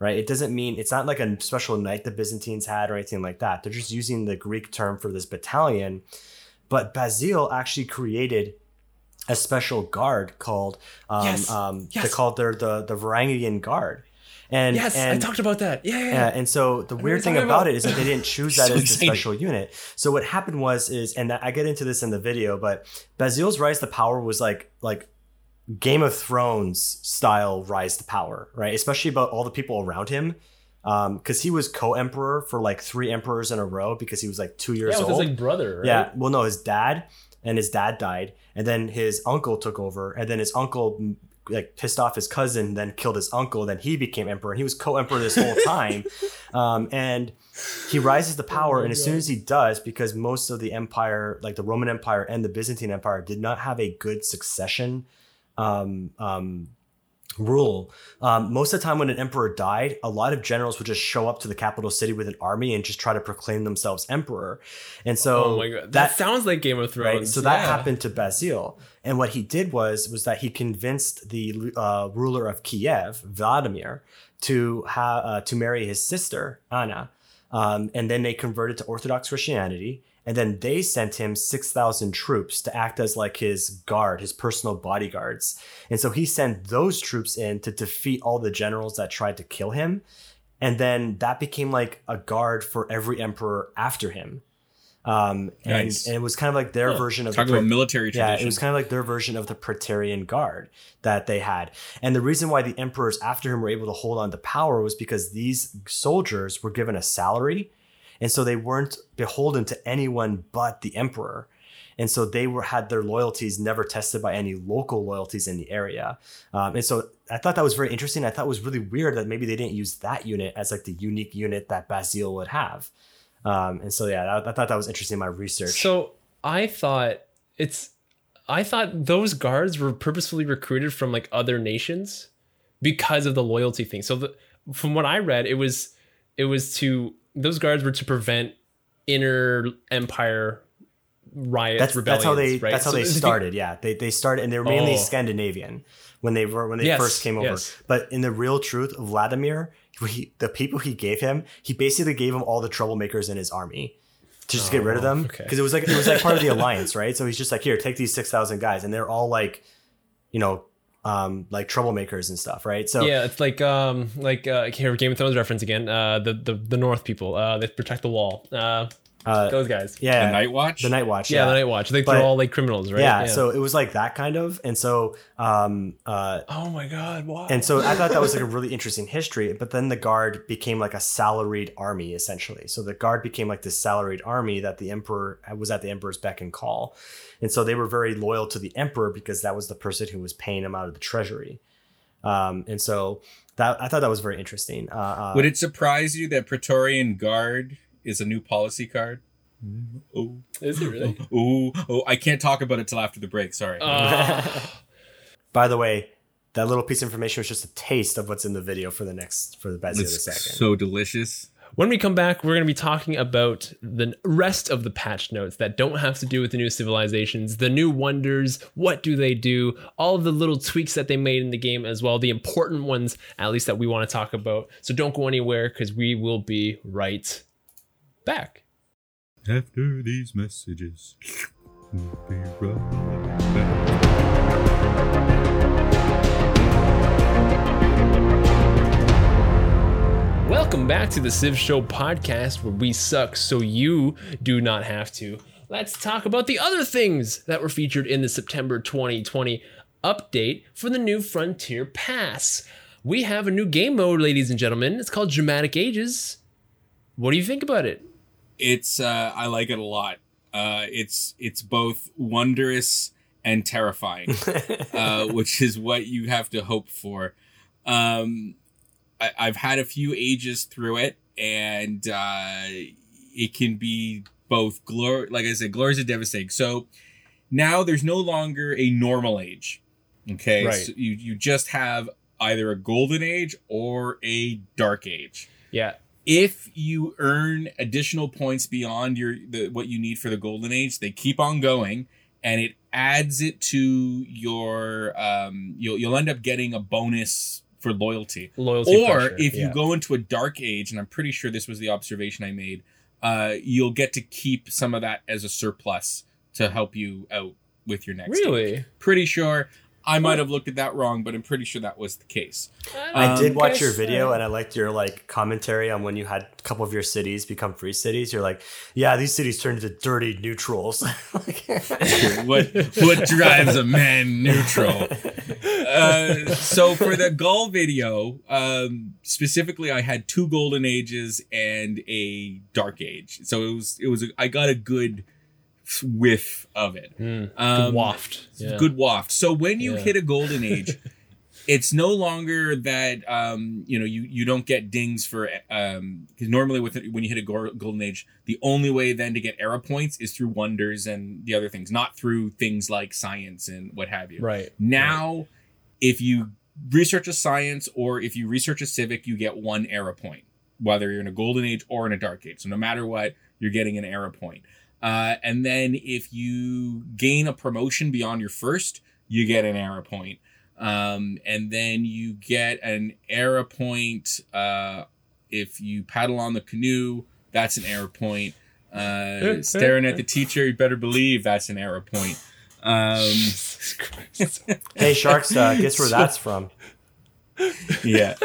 Right? It doesn't mean it's not like a special knight the Byzantines had or anything like that. They're just using the Greek term for this battalion. But Basil actually created a special guard called um, Yes, um, yes. they called their the the Varangian guard. And yes, and, I talked about that. Yeah, yeah. yeah, yeah. and so the weird thing about about. it is that they didn't choose *laughs* that So as the special unit. So what happened was is, and I get into this in the video, but Basil's rise to power was like like Game of Thrones style rise to power, right? Especially about all the people around him, because he was co-emperor for like three emperors in a row because he was like two years yeah, old. his like brother. Right? Yeah, well, no, his dad and his dad died, and then his uncle took over, and then his uncle mm, like pissed off his cousin, then killed his uncle, then he became emperor, and he was co-emperor this whole *laughs* time, um, and he rises to power, my and as soon as he does, because most of the empire, like the Roman Empire and the Byzantine Empire, did not have a good succession. Um, um, rule. Um, most of the time, when an emperor died, a lot of generals would just show up to the capital city with an army and just try to proclaim themselves emperor. And so Oh my god, that, sounds like Game of Thrones. right? So that Yeah. happened to Basil, and what he did was was that he convinced the uh, ruler of Kiev, Vladimir, to ha- uh, to marry his sister Anna, um, and then they converted to Orthodox Christianity. And then they sent him 6,000 troops to act as like his guard, his personal bodyguards. And so he sent those troops in to defeat all the generals that tried to kill him. And then that became like a guard for every emperor after him. Um, and, Nice. and it was kind of like their Huh. version of Talk the about military yeah, it was kind of like their version of the Praetorian Guard that they had. And the reason why the emperors after him were able to hold on to power was because these soldiers were given a salary. And so they weren't beholden to anyone but the emperor. And so they were had their loyalties never tested by any local loyalties in the area. Um, and so I thought that was very interesting. I thought it was really weird that maybe they didn't use that unit as like the unique unit that Basil would have. Um, and so yeah, I, I thought that was interesting in my research. So I thought it's I thought those guards were purposefully recruited from like other nations because of the loyalty thing. So the, from what I read, it was it was to those guards were to prevent inner empire riots, that's rebellions. that's how they right? that's how So they *laughs* started. Yeah, they they started and they were mainly Oh. Scandinavian when they were when they Yes, first came over. yes. But in the real truth, Vladimir, he, the people he gave him, he basically gave him all the troublemakers in his army to just get rid of Oh, them okay. because it was like it was like part of the *laughs* alliance, right? So he's just like, here, take these six thousand guys, and they're all like, you know, um, like troublemakers and stuff, right? So yeah, it's like um like uh here Game of Thrones reference again. Uh the the, the North people. Uh they protect the wall. Uh uh, those guys. yeah, the Night Watch. the Night Watch, Yeah, the Night Watch. I think But- they're all like criminals, right? yeah, So it was like that kind of, and so um, uh, Oh my god, wow. And so I thought that was like a really interesting history. But then the guard became like a salaried army essentially. So the guard became like this salaried army that the emperor was at the emperor's beck and call. And so they were very loyal to the emperor because that was the person who was paying them out of the treasury. Um, and so that I thought that was very interesting. Uh, uh, Would it surprise you that Praetorian Guard is a new policy card? Oh, Is it really? *laughs* oh, oh! I can't talk about it till after the break. Sorry. Uh, *laughs* by the way, that little piece of information was just a taste of what's in the video for the next for the Basil the second. so delicious. When we come back, we're going to be talking about the rest of the patch notes that don't have to do with the new civilizations, the new wonders, what do they do, all of the little tweaks that they made in the game as well, the important ones, at least that we want to talk about. So don't go anywhere because we will be right back. After these messages, we'll be right back. Welcome back to the Civ Show podcast where we suck so you do not have to. Let's talk about the other things that were featured in the September 2020 update for the new Frontier Pass. We have a new game mode, ladies and gentlemen. It's called Dramatic Ages. What do you think about it? It's uh, I like it a lot. Uh, it's it's both wondrous and terrifying, *laughs* uh, which is what you have to hope for. Um, I, I've had a few ages through it, and uh, it can be both glory. like I said, glorious and devastating. So now there's no longer a normal age. Okay, Right. so you you just have either a golden age or a dark age Yeah. If you earn additional points beyond your the, what you need for the golden age they keep on going and it adds it to your um you'll you'll end up getting a bonus for loyalty Loyalty or pressure, if you go into a dark age and i'm pretty sure this was the observation i made uh you'll get to keep some of that as a surplus to help you out with your next age. Really? pretty sure i might have looked at that wrong but i'm pretty sure that was the case I Um, did watch your video and I liked your like commentary on when you had a couple of your cities become free cities. You're like, yeah, these cities turned into dirty neutrals. *laughs* *laughs* what what drives a man neutral *laughs* uh, so for the Gaul video, um, specifically, I had two golden ages and a dark age. So it was it was a, I got a good whiff of it. Mm, Um, good waft. Yeah. Good waft. So when you Yeah. hit a golden *laughs* age, it's no longer that um, you know you you don't get dings for um because normally with when you hit a golden age, the only way then to get era points is through wonders and the other things, not through things like science and what have you. Right. Now, if you research a science or if you research a civic, you get one era point, whether you're in a golden age or in a dark age. So no matter what, you're getting an era point. Uh, and then if you gain a promotion beyond your first, you get an era point. Um, and then you get an era point uh, if you paddle on the canoe. That's an error point. Uh, *laughs* staring at the teacher, you better believe that's an error point. Um, hey, sharks, uh, guess where that's from? *laughs* yeah.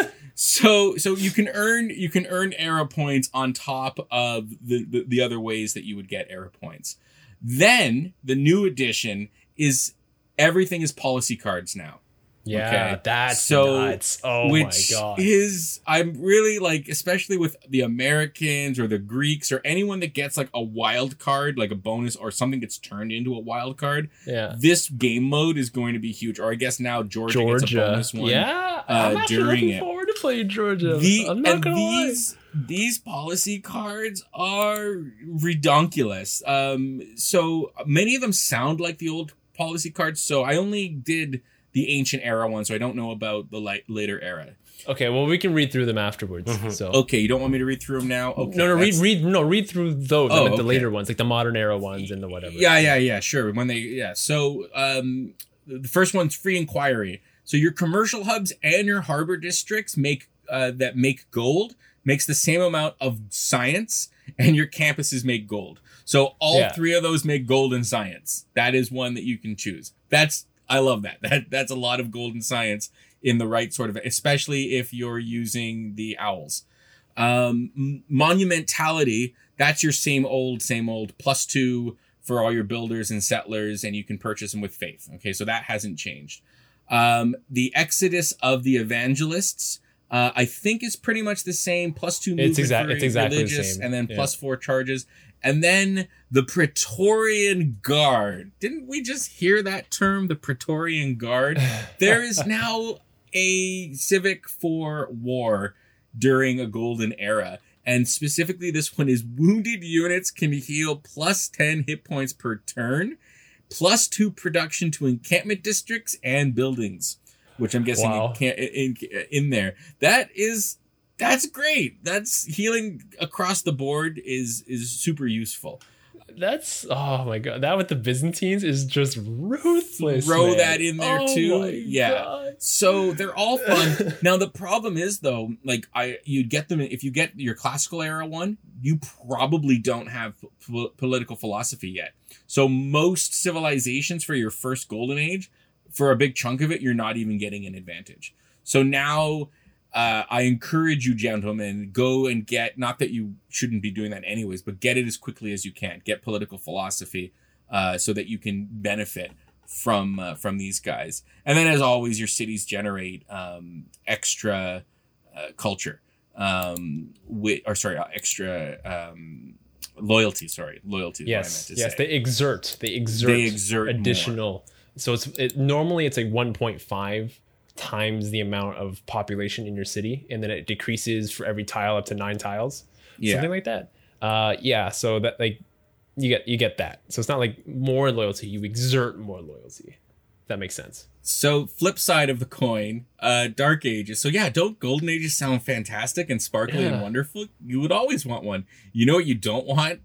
So so you can earn you can earn era points on top of the, the the other ways that you would get era points. Then the new addition is everything is policy cards now. Yeah, Okay. that's So, nuts. Oh which my god. is I'm really like especially with the Americans or the Greeks or anyone that gets like a wild card like a bonus or something gets turned into a wild card yeah. this game mode is going to be huge or I guess now Georgia, gets a bonus one Yeah. uh, during looking it. forward to playing Georgia. the I'm not gonna lie. these these policy cards are redonkulous. Um, so many of them sound like the old policy cards. So I only did the ancient era one, so I don't know about the light, later era. Okay, well we can read through them afterwards. Mhm. So Okay, you don't want me to read through them now? Okay, no, no, read, that's- read, no, read through those. I Oh, meant the later ones, like the modern era ones and the whatever. Yeah, yeah, yeah, sure. When they, yeah. So, um, the first one's free inquiry. So your commercial hubs and your harbor districts make uh, that make gold makes the same amount of science, and your campuses make gold. So all Yeah. three of those make gold in science. That is one that you can choose. That's I love that. That that's a lot of gold in science in the right sort of, especially if you're using the owls. Um, monumentality. That's your same old, same old plus two for all your builders and settlers, and you can purchase them with faith. Okay, so that hasn't changed. Um, the Exodus of the Evangelists, uh, I think is pretty much the same. Plus two movement It's for it's exactly the religious, same, and then yeah. plus four charges, and then the Praetorian Guard. Didn't we just hear that term, the Praetorian Guard? *laughs* there is now a civic for war during a golden era. And specifically, this one is wounded units can heal plus 10 hit points per turn, plus two production to encampment districts and buildings, which I'm guessing Wow. in, in, in there. That is That's great. That's healing across the board is is super useful. That's oh my god. That with the Byzantines is just ruthless. Throw man. that in there Oh too. Yeah. God. So they're all fun. *laughs* now the problem is though, like I you'd get them if you get your classical era one, you probably don't have po- political philosophy yet. So most civilizations for your first golden age, for a big chunk of it, you're not even getting an advantage. So now uh, I encourage you, gentlemen, go and get. Not that you shouldn't be doing that anyways, but get it as quickly as you can. Get political philosophy, uh, so that you can benefit from uh, from these guys. And then, as always, your cities generate um, extra uh, culture, um, with or sorry, uh, extra um, loyalty. Sorry, loyalty. Yes, what I meant to yes. say. They exert. They exert. They exert more. additional. So it's it, normally it's like 1.5 times the amount of population in your city, and then it decreases for every tile up to nine tiles, yeah. something like that. Uh, yeah. So that like you get you get that. So it's not like more loyalty. You exert more loyalty. If that makes sense. So flip side of the coin, uh, Dark Ages. So yeah, don't Golden Ages sound fantastic and sparkly and wonderful? You would always want one. You know what you don't want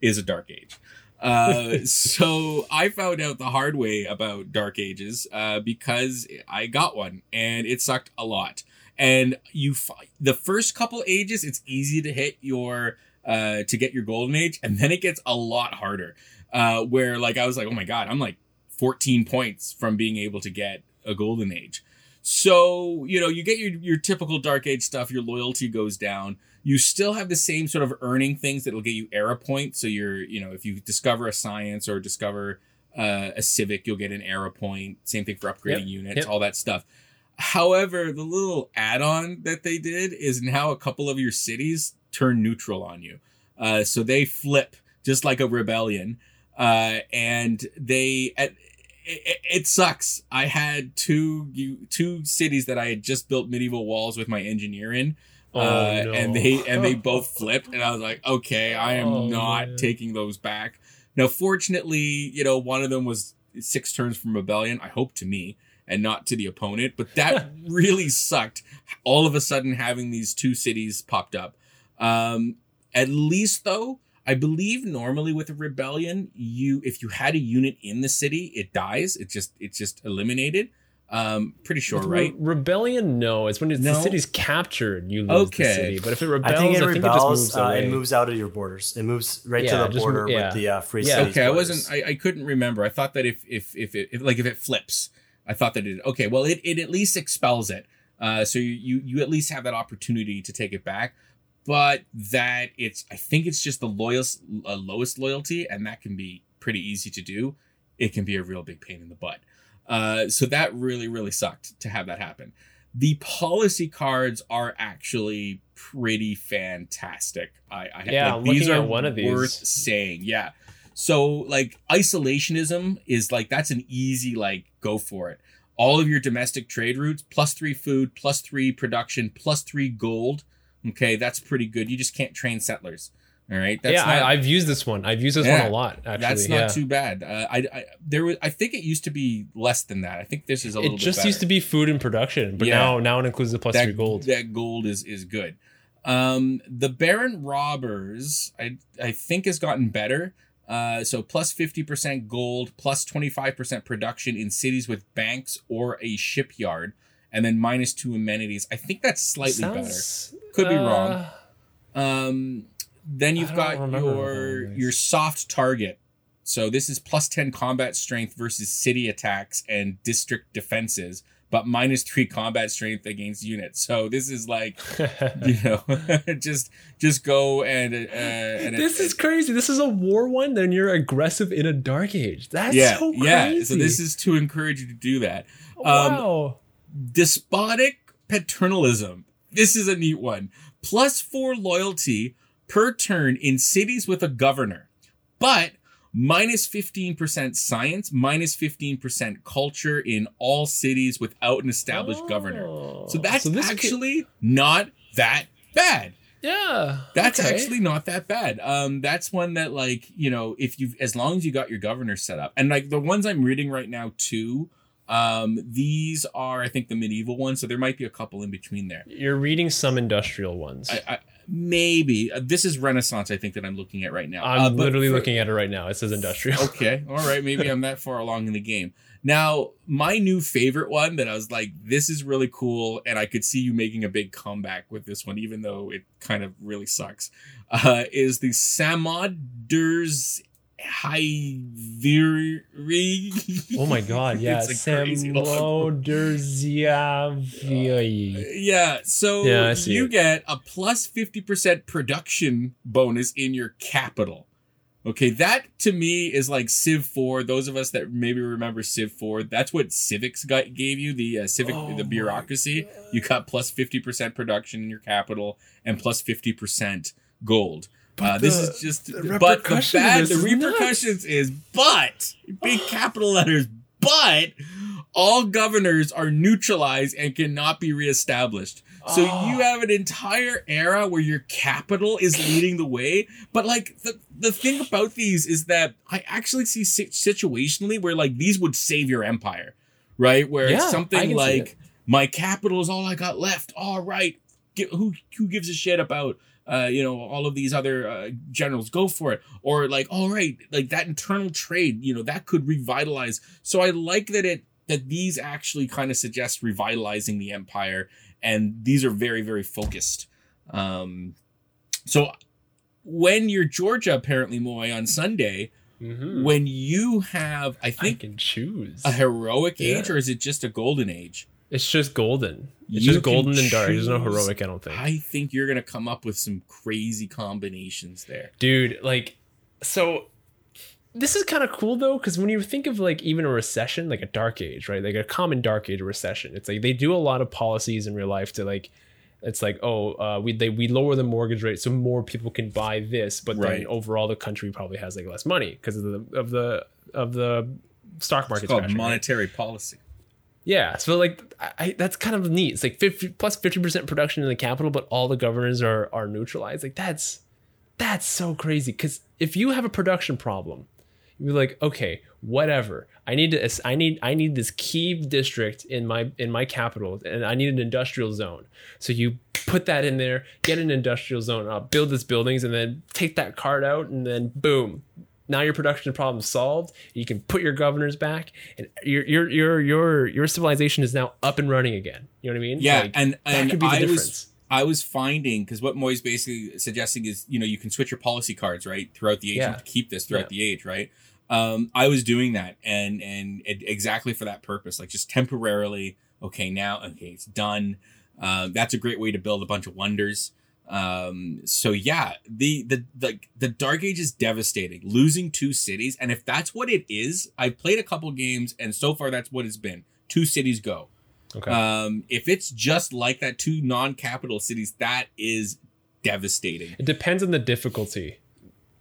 is a Dark Age. Uh, *laughs* so I found out the hard way about Dark Ages uh, because I got one and it sucked a lot. And you, fi- the first couple ages, it's easy to hit your uh, to get your golden age, and then it gets a lot harder. Uh, where like I was like, oh my god, I'm like 14 points from being able to get a golden age. So, you know, you get your, your typical dark age stuff, your loyalty goes down. You still have the same sort of earning things that'll get you era points. So you're, you know, if you discover a science or discover uh, a civic, you'll get an era point. Same thing for upgrading Yep, units, yep. all that stuff. However, the little add-on that they did is now a couple of your cities turn neutral on you. Uh, so they flip just like a rebellion. Uh, and they, at, it, it sucks. I had two two cities that I had just built medieval walls with my engineer in, Oh, uh, no. and they and they *laughs* both flipped, and I was like, okay, I am Oh, not man. taking those back. Now, fortunately, you know, one of them was six turns from rebellion. I hope to me and not to the opponent, but that *laughs* really sucked. All of a sudden, having these two cities popped up. Um, at least though, I believe normally with a rebellion, you if you had a unit in the city, it dies. It just it's just eliminated. Um, pretty sure, With right? Re- rebellion, no. It's when it's the city's captured, you lose Okay. the city. But if it rebels, I think it just rebels. moves uh, away. it moves out of your borders. It moves right Yeah, to the border mo- yeah. with the uh, free Yeah. cities. okay, I wasn't. I, I couldn't remember. I thought that if if if it if, like if it flips, I thought that it. Okay, well it it at least expels it. Uh, so you you you at least have that opportunity to take it back. But that it's I think it's just the lowest uh, lowest loyalty, and that can be pretty easy to do. It can be a real big pain in the butt. Uh, so that really really sucked to have that happen. The policy cards are actually pretty fantastic. I, I Yeah, like, these are one of these. worth saying. Yeah. So like isolationism is like that's an easy like go for it. All of your domestic trade routes plus three food, plus three production, plus three gold. Okay, that's pretty good. You just can't train settlers. All right. That's yeah, not, I, I've used this one. I've used this Yeah, one a lot. Actually, that's not yeah. too bad. Uh, I, I there was I think it used to be less than that. I think this is a little It just better. used to be food and production, but Yeah. now now it includes the plus that three gold. That gold is is good. Um, the Baron Robbers, I I think has gotten better. Uh, so plus fifty percent gold, plus twenty five percent production in cities with banks or a shipyard, and then minus two amenities. I think that's slightly Sounds- Could be uh, wrong. Um, then you've got your what that is. your soft target. So this is plus ten combat strength versus city attacks and district defenses, but minus three combat strength against units. So this is like *laughs* you know *laughs* just just go and uh, and this is crazy. This is a war one. Then you're aggressive in a dark age. That's yeah so crazy. yeah so this is to encourage you to do that um, wow. despotic paternalism this is a neat one plus four loyalty per turn in cities with a governor but minus 15% science minus 15% culture in all cities without an established governor Oh. so that's this could- actually not that bad yeah. That's okay. actually not that bad. Um, that's one that like you know if you as long as you got your governor set up and like the ones I'm reading right now too Um, these are, I think, the medieval ones, so there might be a couple in between there. You're reading some industrial ones. I, I maybe uh, this is Renaissance. I think that I'm looking at right now. I'm Uh, literally for- looking at it right now. It says industrial. *laughs* okay, all right, maybe I'm that far along in the game. Now, my new favorite one that I was like, this is really cool, and I could see you making a big comeback with this one, even though it kind of really sucks, uh, is the Samoders Hyviri. Oh my god, *laughs* yeah. It's a crazy long Yeah, so Yeah, you it. get a plus 50% production bonus in your capital. Okay, that to me is like Civ 4. Those of us that maybe remember Civ 4, that's what Civics got, gave you the uh, civic Oh the bureaucracy. You got plus 50% production in your capital and plus 50% gold. Uh, this is just the but the bad the is nuts. repercussions is but big capital letters but all governors are neutralized and cannot be reestablished. So Oh. you have an entire era where your capital is leading the way. But like the the thing about these is that I actually see situationally where like these would save your empire, right? Where Yeah, it's something like my capital is all I got left. All right, Gi- who who gives a shit about uh, you know all of these other uh, generals? Go for it. Or like, all right, like that internal trade, you know, that could revitalize. So I like that it that these actually kind of suggest revitalizing the empire, and these are very very focused. Um, so when you're Georgia, apparently Moy on Sunday, Mhm. when you have, I I think. can choose. a heroic Yeah. age, or is it just a golden age? It's just golden. It's just golden and dark. There's no heroic, I don't think. I think you're gonna come up with some crazy combinations there. Dude, like, so this is kind of cool though, because when you think of like even a recession, like a dark age, right? Like a common dark age recession, it's like they do a lot of policies in real life to like, it's like, oh, uh, we they we lower the mortgage rate so more people can buy this, but Right. then overall the country probably has like less money because of the of the of the stock market It's called crashing, right? monetary policy. Yeah, so like I, that's kind of neat. It's like 50 plus fifty percent production in the capital, but all the governors are are neutralized. Like that's that's so crazy. Because if you have a production problem, you're like, okay, whatever. I need to I need I need this key district in my in my capital, and I need an industrial zone. So you put that in there, get an industrial zone up, build these buildings, and then take that card out, and then boom, now your production problem is solved. You can put your governors back, and your your your your your civilization is now up and running again. You know what I mean? Yeah, Like, and and could be I difference. was I was finding because what Moy's basically suggesting is you know you can switch your policy cards right throughout the age Yeah. and keep this throughout Yeah. the age right. Um, I was doing that and and it, exactly for that purpose, like just temporarily. Okay, now okay, it's done. Um, that's a great way to build a bunch of wonders. Um, so yeah, the the the the Dark Age is devastating, losing two cities, and if that's what it is, I've played a couple games, and so far that's what it's been. Two cities go. Okay. Um, if it's just like that, two non-capital cities, that is devastating. it depends on the difficulty.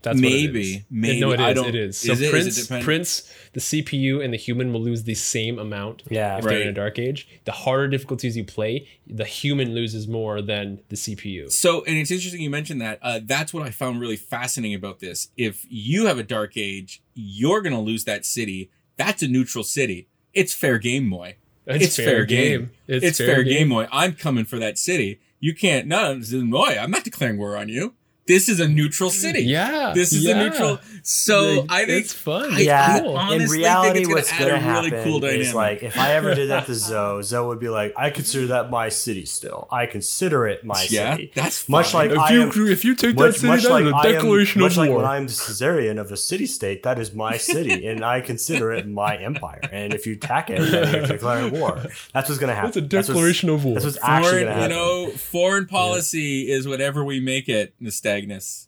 That's what it Maybe, maybe. No, it I is. don't- It is. So is it Prince, depend- Prince, the CPU and the human will lose the same amount Yeah. if they're in a dark age. The harder difficulties you play, the human loses more than the CPU. So, and it's interesting you mentioned that. Uh, that's what I found really fascinating about this. If you have a dark age, you're gonna lose that city. That's a neutral city. It's fair game, Moy. It's fair game. It's, fair, game, Moy. I'm coming for that city. You can't. No, this is Moy. I'm not declaring war on you. This is a neutral city. Yeah. This is yeah. a neutral. So Like, I think it's fun. I- yeah, cool. honestly in think reality, it's gonna what's add gonna a really happen cool is dynamic. like if I ever did that to *laughs* Zoe, Zoe would be like, "I consider that my city still. I consider it my yeah, city." that's Much fine. like If I you am- if you take Much, that city, much that like is a I am, declaration much of like when I'm the *laughs* Caesarian of a city state, that is my city, and I consider it my empire. And if you attack it, then you're declaring *laughs* war. That's what's gonna happen. That's a what's- declaration of war. That's what's actually gonna happen. you know, foreign policy is whatever we make it, Nystagmus.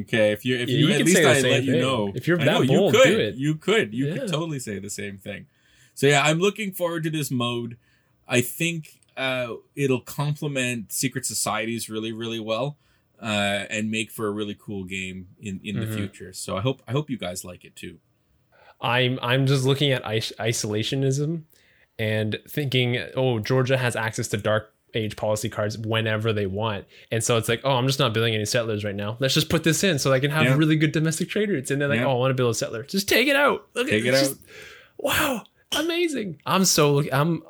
Okay, if you if Yeah, you, you at least I let you know. If you're that know, bold, you could, do it. You could, you Yeah. could totally say the same thing. So yeah, I'm looking forward to this mode. I think uh, it'll complement secret societies really, really well, uh, and make for a really cool game in in Mhm. the future. So I hope I hope you guys like it too. I'm I'm just looking at is- isolationism and thinking, oh, Georgia has access to dark age policy cards whenever they want, and so it's like, oh, I'm just not building any settlers right now. Let's just put this in so I can have Yeah. really good domestic trade routes. And then like, Yeah. oh, I want to build a settler. Just take it out. Look Take at it it's out. just- wow, Amazing. I'm so. I'm.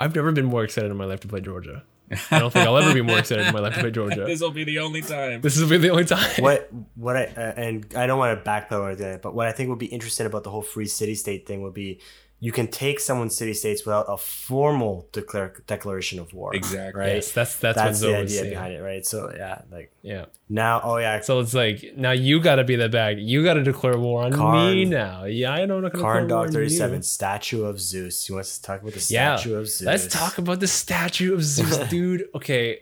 I've never been more excited in my life to play Georgia. I don't think I'll ever be more excited in my life to play Georgia. *laughs* this will be the only time. This will be the only time. what what I uh, and I don't want to backpedal or anything, but what I think would be interesting about the whole free city state thing would be you can take someone's city states without a formal declare, declaration of war. Exactly. Right. Yes, that's that's, That's what the idea saying. behind it, right? So yeah, like Yeah. now, oh yeah, So it's like now you got to be the bag. You got to declare war on me now. Yeah, I don't know. Karn war Dog thirty seven, statue of Zeus. You want to talk about the Yeah. statue of Zeus? Let's talk about the statue of Zeus, *laughs* dude. Okay.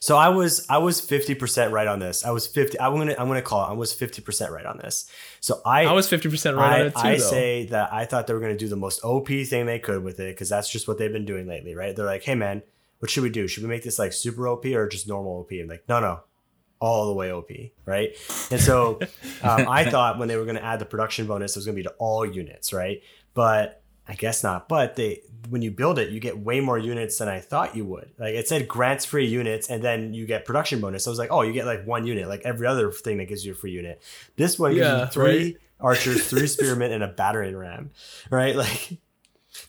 So I was I was fifty percent right on this. I was fifty. I'm gonna I'm gonna call it. I was fifty percent right on this. So I I was fifty percent right I, on it too. I though. say that I thought they were going to do the most OP thing they could with it because that's just what they've been doing lately, right? They're like, hey man, what should we do? Should we make this like super OP or just normal OP? And like, no, no, all the way OP, right? And so *laughs* um, I thought when they were going to add the production bonus, it was going to be to all units, right? But I guess not. But they when you build it, you get way more units than I thought you would. Like it said grants free units and then you get production bonus. So I was like, oh, you get like one unit, like every other thing that gives you a free unit. This one gives you three right. *laughs* archers, three spearmen, and a battering ram. Right? *laughs* Like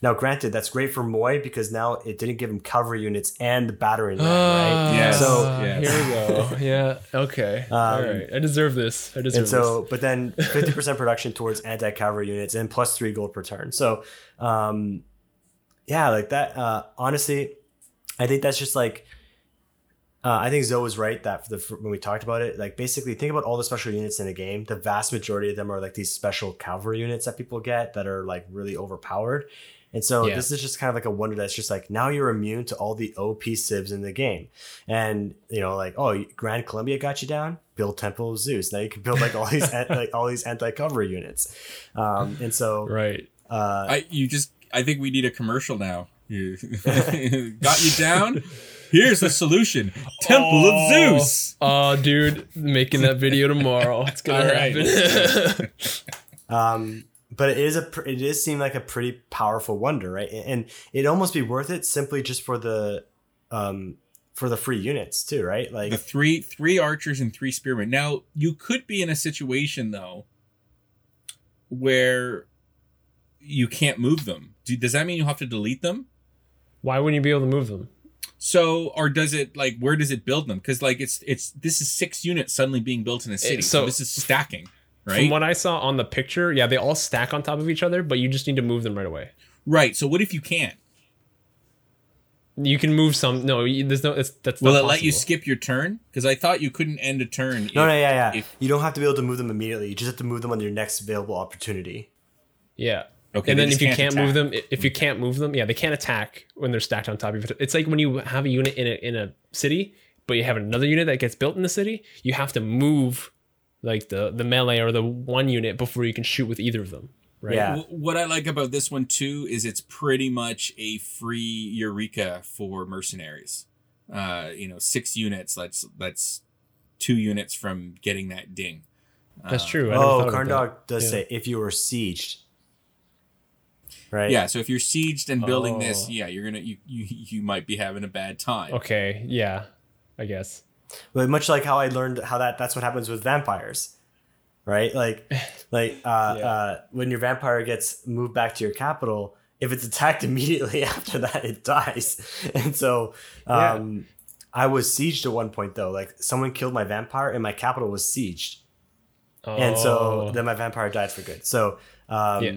now granted, that's great for Moy because now it didn't give him cover units and the battering ram, right? Yeah. So yes. here we go. Yeah. Okay. *laughs* All right. I deserve this. I deserve and so but then 50% production towards anti-cavalry units and plus three gold per turn so um yeah like that uh honestly i think that's just like uh, I think Zoe was right that for the for when we talked about it, like basically think about all the special units in a game. The vast majority of them are like these special cavalry units that people get that are like really overpowered. And so Yeah. this is just kind of like a wonder that's just like now you're immune to all the OP civs in the game. And you know, like oh, Gran Colombia got you down. Build Temple of Zeus. Now you can build like all these *laughs* like all these anti cover units. Um, and so. Right. uh, I you just I think we need a commercial now. *laughs* Got you down. Here's the solution: Temple Oh. of Zeus. Oh, dude, making that video tomorrow. It's gonna All right. happen. *laughs* Um, but it is a pr- it does seem like a pretty powerful wonder, right? And it'd almost be worth it simply just for the um for the free units too, right? Like The three three archers and three spearmen. Now you could be in a situation though where you can't move them. Do, does that mean you have to delete them? Why wouldn't you be able to move them? So, or does it like where does it build them? Because like it's it's this is six units suddenly being built in a eh, city. so, so- this is stacking, right? From what I saw on the picture, yeah, they all stack on top of each other, but you just need to move them right away. right. So what if you can't? You can move some. No, you- there's no. It's, that's Will not it let you skip your turn? Because I thought you couldn't end a turn. no, if- no, yeah, yeah. if- you don't have to be able to move them immediately. You just have to move them on your next available opportunity. Yeah. Okay, and then if you can't can't move them, if you can't move them, yeah, they can't attack when they're stacked on top of each other. It's like when you have a unit in a in a city, but you have another unit that gets built in the city. You have to move like the the melee or the one unit before you can shoot with either of them. Right. Yeah. W- What I like about this one too is it's pretty much a free Eureka for mercenaries. Uh, you know, six units. That's that's two units from getting that ding. That's Uh, true. I never Oh, thought about Karn that. Dog does Yeah. say if you were sieged, right? Yeah, so if you're sieged and building this, Oh. yeah, you're gonna you, you you might be having a bad time. Okay. Yeah. I guess. But much like how I learned how that that's what happens with vampires, right? Like, *laughs* like uh, Yeah. uh, when your vampire gets moved back to your capital, if it's attacked *laughs* immediately after that, it dies. *laughs* And so, um, I was sieged at one point though. Like someone killed my vampire, and my capital was sieged, and so Oh. then my vampire died for good. So, um, Yeah.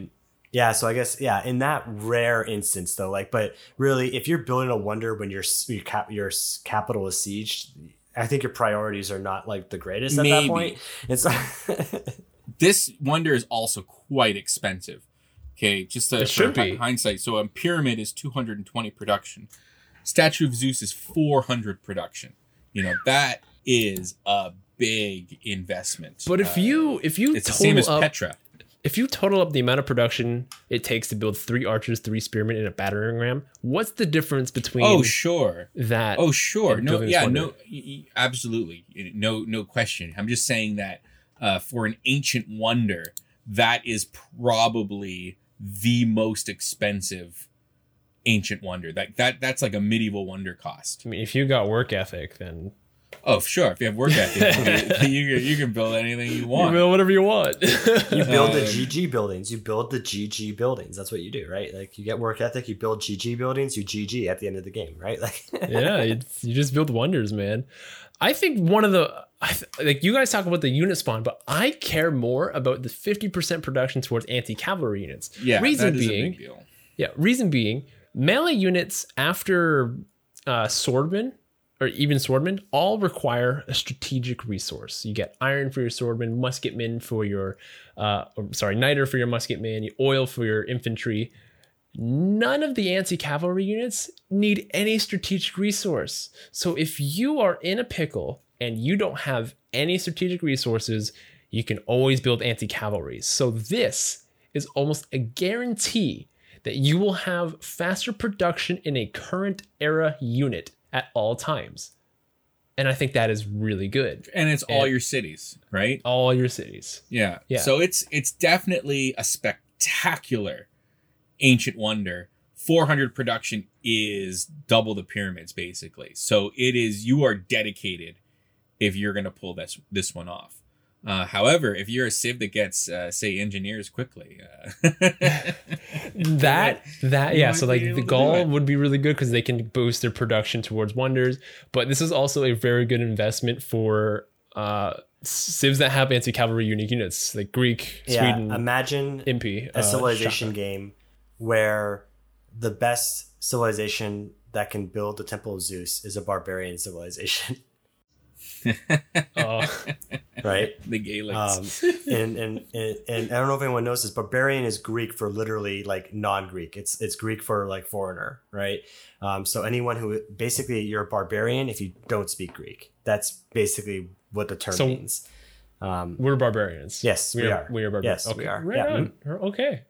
Yeah. So I guess yeah, in that rare instance though, like, but really, if you're building a wonder when your your cap your capital is sieged, I think your priorities are not like the greatest at Maybe. that point. It's *laughs* This wonder is also quite expensive. Okay, just a, It should for be. hindsight. So a pyramid is 220 production. Statue of Zeus is 400 production. You know that is a big investment. But if Uh, you if you it's the total same as up, Petra. If you total up the amount of production it takes to build three archers, three spearmen, and a battering ram, what's the difference between Oh sure. that? Oh sure. No, yeah, no, absolutely, no, no question. I'm just saying that uh, for an ancient wonder, that is probably the most expensive ancient wonder. That that that's like a medieval wonder cost. I mean, if you got work ethic, then Oh, sure. If you have work ethic, you, *laughs* you can build anything you You want. build whatever you want. You build the Um, GG buildings. You build the GG buildings. That's what you do, right? Like you get work ethic. You build GG buildings. You GG at the end of the game, right? Like *laughs* yeah, it's, you just build wonders, man. I think one of the I th- like you guys talk about the unit spawn, but I care more about the fifty percent production towards anti cavalry units. Yeah, reason that is a being, big deal. yeah, reason being, melee units after uh, swordmen or even swordmen all require a strategic resource. You get iron for your swordman, musketmen for your, uh, sorry, niter for your musketman, oil for your infantry. None of the anti cavalry units need any strategic resource. So if you are in a pickle and you don't have any strategic resources, you can always build anti cavalries. So this is almost a guarantee that you will have faster production in a current era unit at all times. And I think that is really good. And it's all your cities, right? All your cities. Yeah. Yeah. So it's it's definitely a spectacular ancient wonder. 400 production is double the pyramids basically. So it is you are dedicated if you're going to pull this this one off. Uh, however, if you're a civ that gets uh, say engineers quickly, uh, *laughs* *laughs* That that yeah, so like the to do Gaul would be really good because they can boost their production towards wonders. But this is also a very good investment for uh civs that have anti cavalry unique units like Greek, yeah, Sweden, imagine Impi, a uh, civilization Shaka. game where the best civilization that can build the Temple of Zeus is a barbarian *laughs* civilization, Uh, *laughs* right? the Gaelics. Um, and, and and and I don't know if anyone knows this. Barbarian is Greek for literally like non-Greek. It's it's Greek for like foreigner, right? Um, so anyone who basically you're a barbarian if you don't speak Greek. That's basically what the term So- means. Um, we're barbarians. Yes, we, we are. are. We are barbarians. Yes, we are. Right Yeah. on. Okay.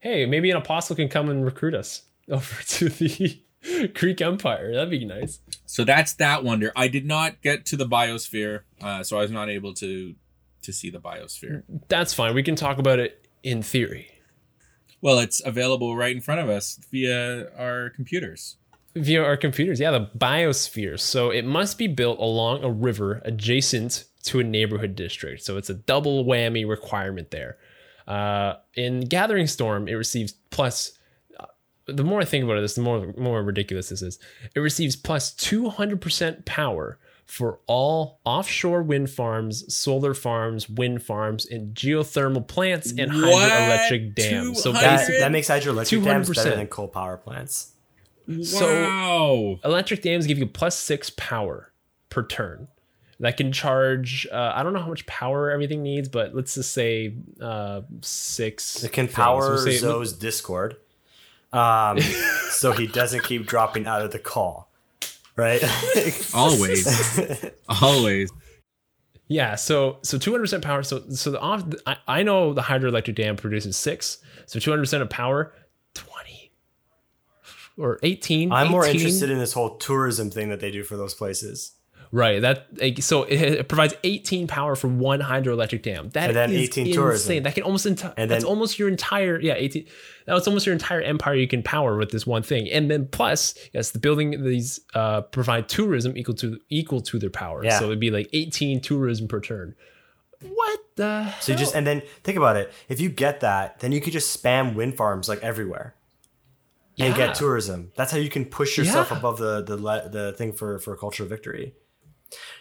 Hey, maybe an apostle can come and recruit us *laughs* over to the *laughs* Greek Empire. That'd be nice. So that's that wonder. I did not get to the biosphere, uh, so I was not able to to see the biosphere. That's fine. We can talk about it in theory. Well, it's available right in front of us via our computers. via our computers. Yeah, the biosphere. So it must be built along a river adjacent to a neighborhood district. So it's a double whammy requirement there. Uh, in Gathering Storm, it receives plus. The more I think about it, this the more more ridiculous this is. It receives plus two hundred percent power for all offshore wind farms, solar farms, wind farms, and geothermal plants and What? hydroelectric dams. So that, that makes hydroelectric dams better than coal power plants. So- wow. electric dams give you plus six power per turn. That can charge. Uh, I don't know how much power everything needs, but let's just say uh, six. It can things. power We'll say- Zoe's Discord, um, *laughs* so he doesn't keep dropping out of the call, right? *laughs* Always. Always. Yeah, so so two hundred percent power. So so the off. I, I know the hydroelectric dam produces six. So two hundred percent of power, twenty or eighteen. I'm more interested in this whole tourism thing that they do for those places. Right. That so it, provides 18 power for one hydroelectric dam. That And then is 18 insane. tourism. That can almost enti- And that's then- almost your entire yeah 18. That's almost your entire empire you can power with this one thing. And then plus yes, the building these uh, provide tourism equal to equal to their power. Yeah. So it'd be like 18 tourism per turn. What the? So you just and then think about it. If you get that, then you could just spam wind farms like everywhere and Yeah. get tourism. That's how you can push yourself Yeah. above the the the thing for for cultural victory.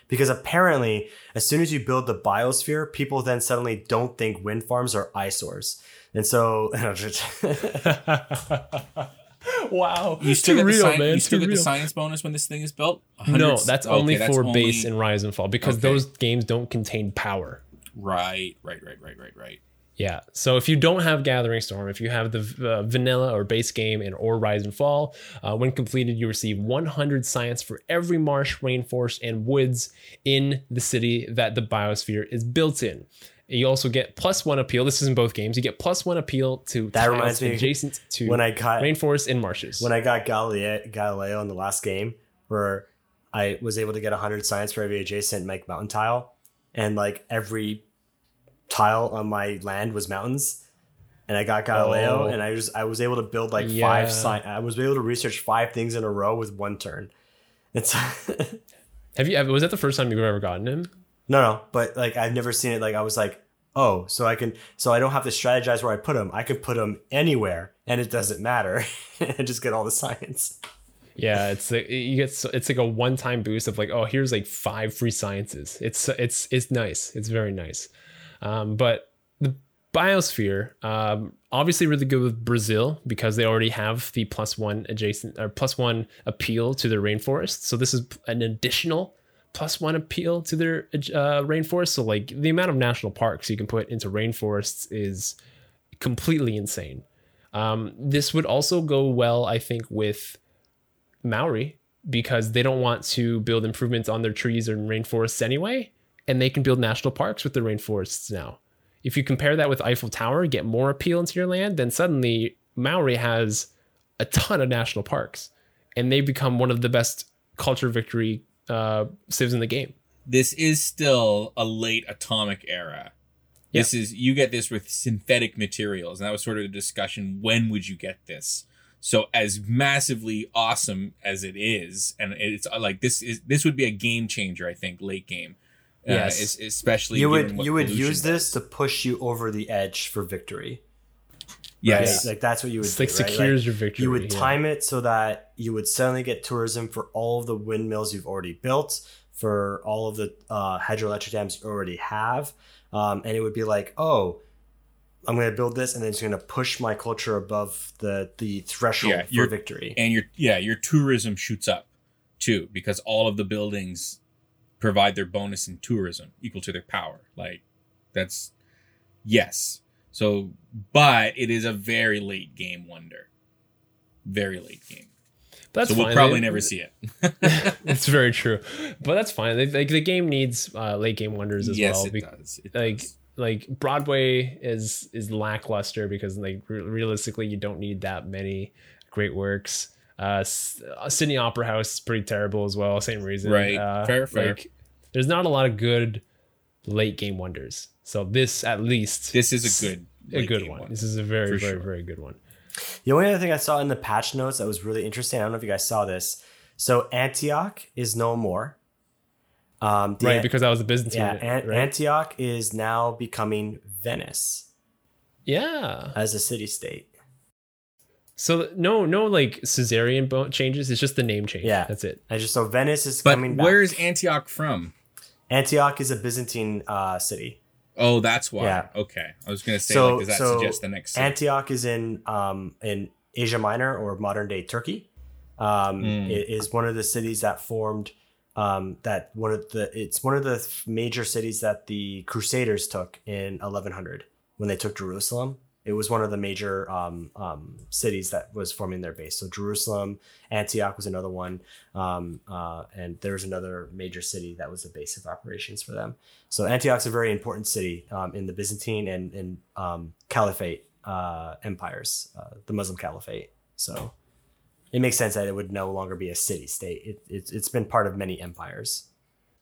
Because apparently, as soon as you build the biosphere, people then suddenly don't think wind farms are eyesores, and so *laughs* *laughs* wow. You still Too get, the, real, sci- man. you still Too get the real. science bonus when this thing is built? No, 100 that's okay, only that's for base only- and rise and fall because Okay. those games don't contain power. Right, right, right, right, right, right. Yeah. So if you don't have Gathering Storm, if you have the uh, vanilla or base game and or Rise and Fall, uh, when completed, you receive 100 science for every marsh, rainforest, and woods in the city that the biosphere is built in. You also get plus one appeal. This is in both games. You get plus one appeal to That reminds me adjacent to when I got rainforests and marshes. when I got Galileo, Galileo in the last game, where I was able to get 100 science for every adjacent like mountain tile, and like every tile on my land was mountains, and I got Galileo, Oh. and I was I was able to build like Yeah. five sci- I was able to research five things in a row with one turn. It's *laughs* Have you? Ever was that the first time you've ever gotten him? No, no, but like I've never seen it. Like I was like, oh, so I can, so I don't have to strategize where I put them. I can put them anywhere, and it doesn't matter, *laughs* and just get all the science. Yeah, it's like you get so, it's like a one time boost of like oh here's like five free sciences. It's it's it's nice. It's very nice. Um, but the biosphere um, obviously really good with Brazil because they already have the plus one adjacent or plus one appeal to their rainforest. So this is an additional plus one appeal to their uh, rainforest. So like the amount of national parks you can put into rainforests is completely insane. Um, this would also go well, I think, with Maori because they don't want to build improvements on their trees or rainforests anyway, and they can build national parks with the rainforests now. If you compare that with Eiffel Tower, get more appeal into your land, then suddenly Maori has a ton of national parks, and they become one of the best culture victory uh, civs in the game. This is still a late atomic era. Yeah. This is you get this with synthetic materials, and that was sort of the discussion. When would you get this? So as massively awesome as it is, and it's like this is this would be a game changer, I think, late game. Uh, Yes. es- especially You would you would pollution use does. this to push you over the edge for victory. Yes, Right? Like that's what you would It's do. like right? secures Like, your victory. you would yeah. time it so that you would suddenly get tourism for all of the windmills you've already built, for all of the uh, hydroelectric dams you already have, um, and it would be like, oh, I'm going to build this, and then it's going to push my culture above the the threshold Yeah, for you're- victory. and your yeah your tourism shoots up too because all of the buildings provide their bonus in tourism equal to their power like that's yes so but it is a very late game wonder very late game But that's so we'll fine. probably They- never see it *laughs* it's very true, but that's fine. Like, like the game needs uh, late game wonders as yes well. it does it like does. like Broadway is is lackluster because like re- realistically you don't need that many great works. Uh, uh, Sydney Opera House is pretty terrible as well. Same reason, Right. Uh, Fair, fair. Like, there's not a lot of good late game wonders. So this at least this is a good a good game one. This is a very For very sure. very good one. The only other thing I saw in the patch notes that was really interesting, I don't know if you guys saw this. So Antioch is no more. Um, the- right, because that was a business yeah, unit, An- right? Antioch is now becoming Venice yeah. as a city state. So no no like suzerain bo- changes. It's just the name change. Yeah. that's it. I just so Venice is but coming back. where's antioch from Antioch is a Byzantine uh, city. oh that's why Yeah. okay i was gonna say So- like does that so suggest the next city? Antioch is in um, in Asia Minor or modern day Turkey. Um, Mm. It is one of the cities that formed um, that one of the it's one of the major cities that the Crusaders took in 1100 when they took Jerusalem. It was one of the major um, um, cities that was forming their base. So Jerusalem, Antioch was another one, um, uh, and there was another major city that was the base of operations for them. So Antioch's a very important city um, in the Byzantine and, and um, Caliphate uh, empires, uh, the Muslim Caliphate. So it makes sense that it would no longer be a city state. It, it, it's been part of many empires.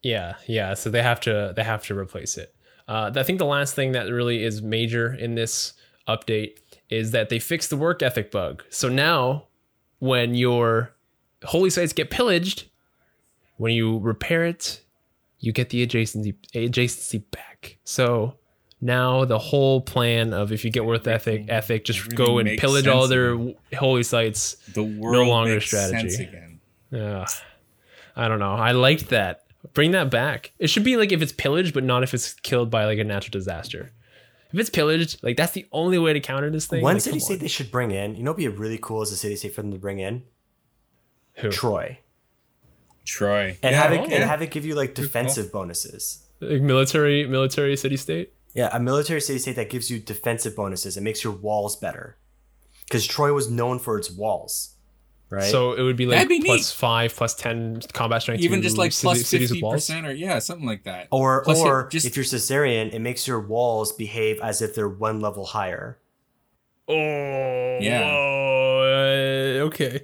Yeah, yeah. So they have to they have to replace it. Uh, I think the last thing that really is major in this update is that they fixed the work ethic bug. So now, when your holy sites get pillaged, when you repair it, you get the adjacency adjacency back. So now the whole plan of if you get work ethic ethic, just everything go and pillage all their again. holy sites. the world longer makes strategy. sense again Ugh. I don't know. I liked that. Bring that back. It should be like if it's pillaged, but not if it's killed by like a natural disaster. If it's pillaged, like that's the only way to counter this thing. One Like, city state on. they should bring in, you know, what'd be really cool as a city state for them to bring in Who? Troy, troy and Yeah, have it oh, and yeah. have it give you like Good defensive bonuses. Like military, military city state. Yeah, a military city state that gives you defensive bonuses. It makes your walls better. Because Troy was known for its walls, right? So it would be like That'd be plus five, plus ten combat strength. even to just like city- plus cities with fifty walls. percent or yeah, something like that. or Plus, or it just- if you're Suzerain, it makes your walls behave as if they're one level higher. Oh, Yeah. uh, okay.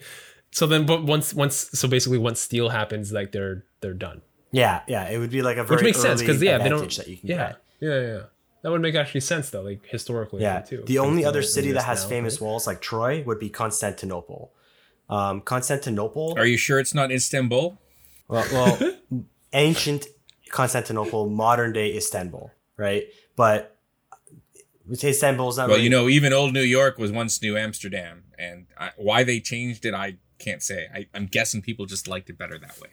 So then, but once, once, so basically, once steel happens, like they're they're done. Yeah, yeah, it would be like a very Which makes sense because yeah, they don't. that you can yeah, get. yeah, yeah. That would make actually sense though, like historically. Yeah, too. the only other city that has now, famous right? walls like Troy would be Constantinople. Um, Constantinople. Are you sure it's not Istanbul? Well, well *laughs* ancient Constantinople, modern day Istanbul, right? But Istanbul is not Well, really you know, even old New York was once New Amsterdam, and I, why they changed it, I can't say. I, I'm guessing people just liked it better that way.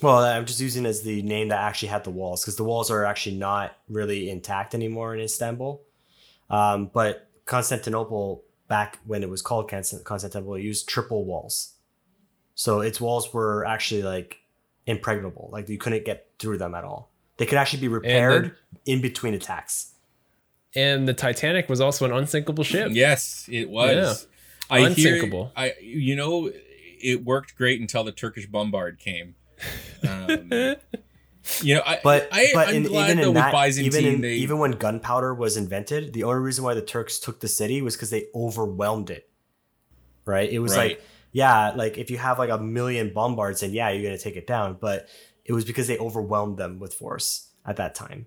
Well, I'm just using it as the name that actually had the walls because the walls are actually not really intact anymore in Istanbul. Um, but Constantinople, back when it was called Constant- Constantinople, it used triple walls. So its walls were actually like impregnable, like you couldn't get through them at all. They could actually be repaired in between attacks. And the Titanic was also an unsinkable ship. Yes, it was. I Unsinkable. Hear, I you know, it worked great until the Turkish bombard came. *laughs* Um, you know, I But I, but I'm in, glad even in with that, Byzantine even in, they even when gunpowder was invented, the only reason why the Turks took the city was because they overwhelmed it. Right? It was Right. like yeah, like if you have like a million bombards, and yeah, you're gonna take it down. But it was because they overwhelmed them with force at that time.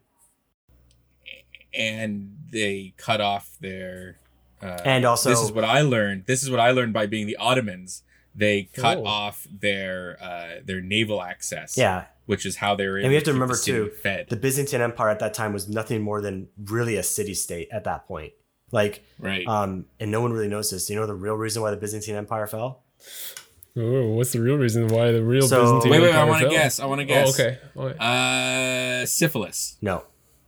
and they cut off their. Uh, And also- this is what I learned. This is what I learned by being the Ottomans. They cut Oh. off their uh, their naval access. Yeah, which is how they were. And we have to keep the remember, city too, fed. the Byzantine Empire at that time was nothing more than really a city state at that point. Like, right. um, and no one really knows this. Do you know the real reason why the Byzantine Empire fell? Ooh, what's the real reason why the real So- Byzantine wait, wait. I Empire want to fell? guess. I want to Oh, guess. okay. okay. Uh, syphilis. No,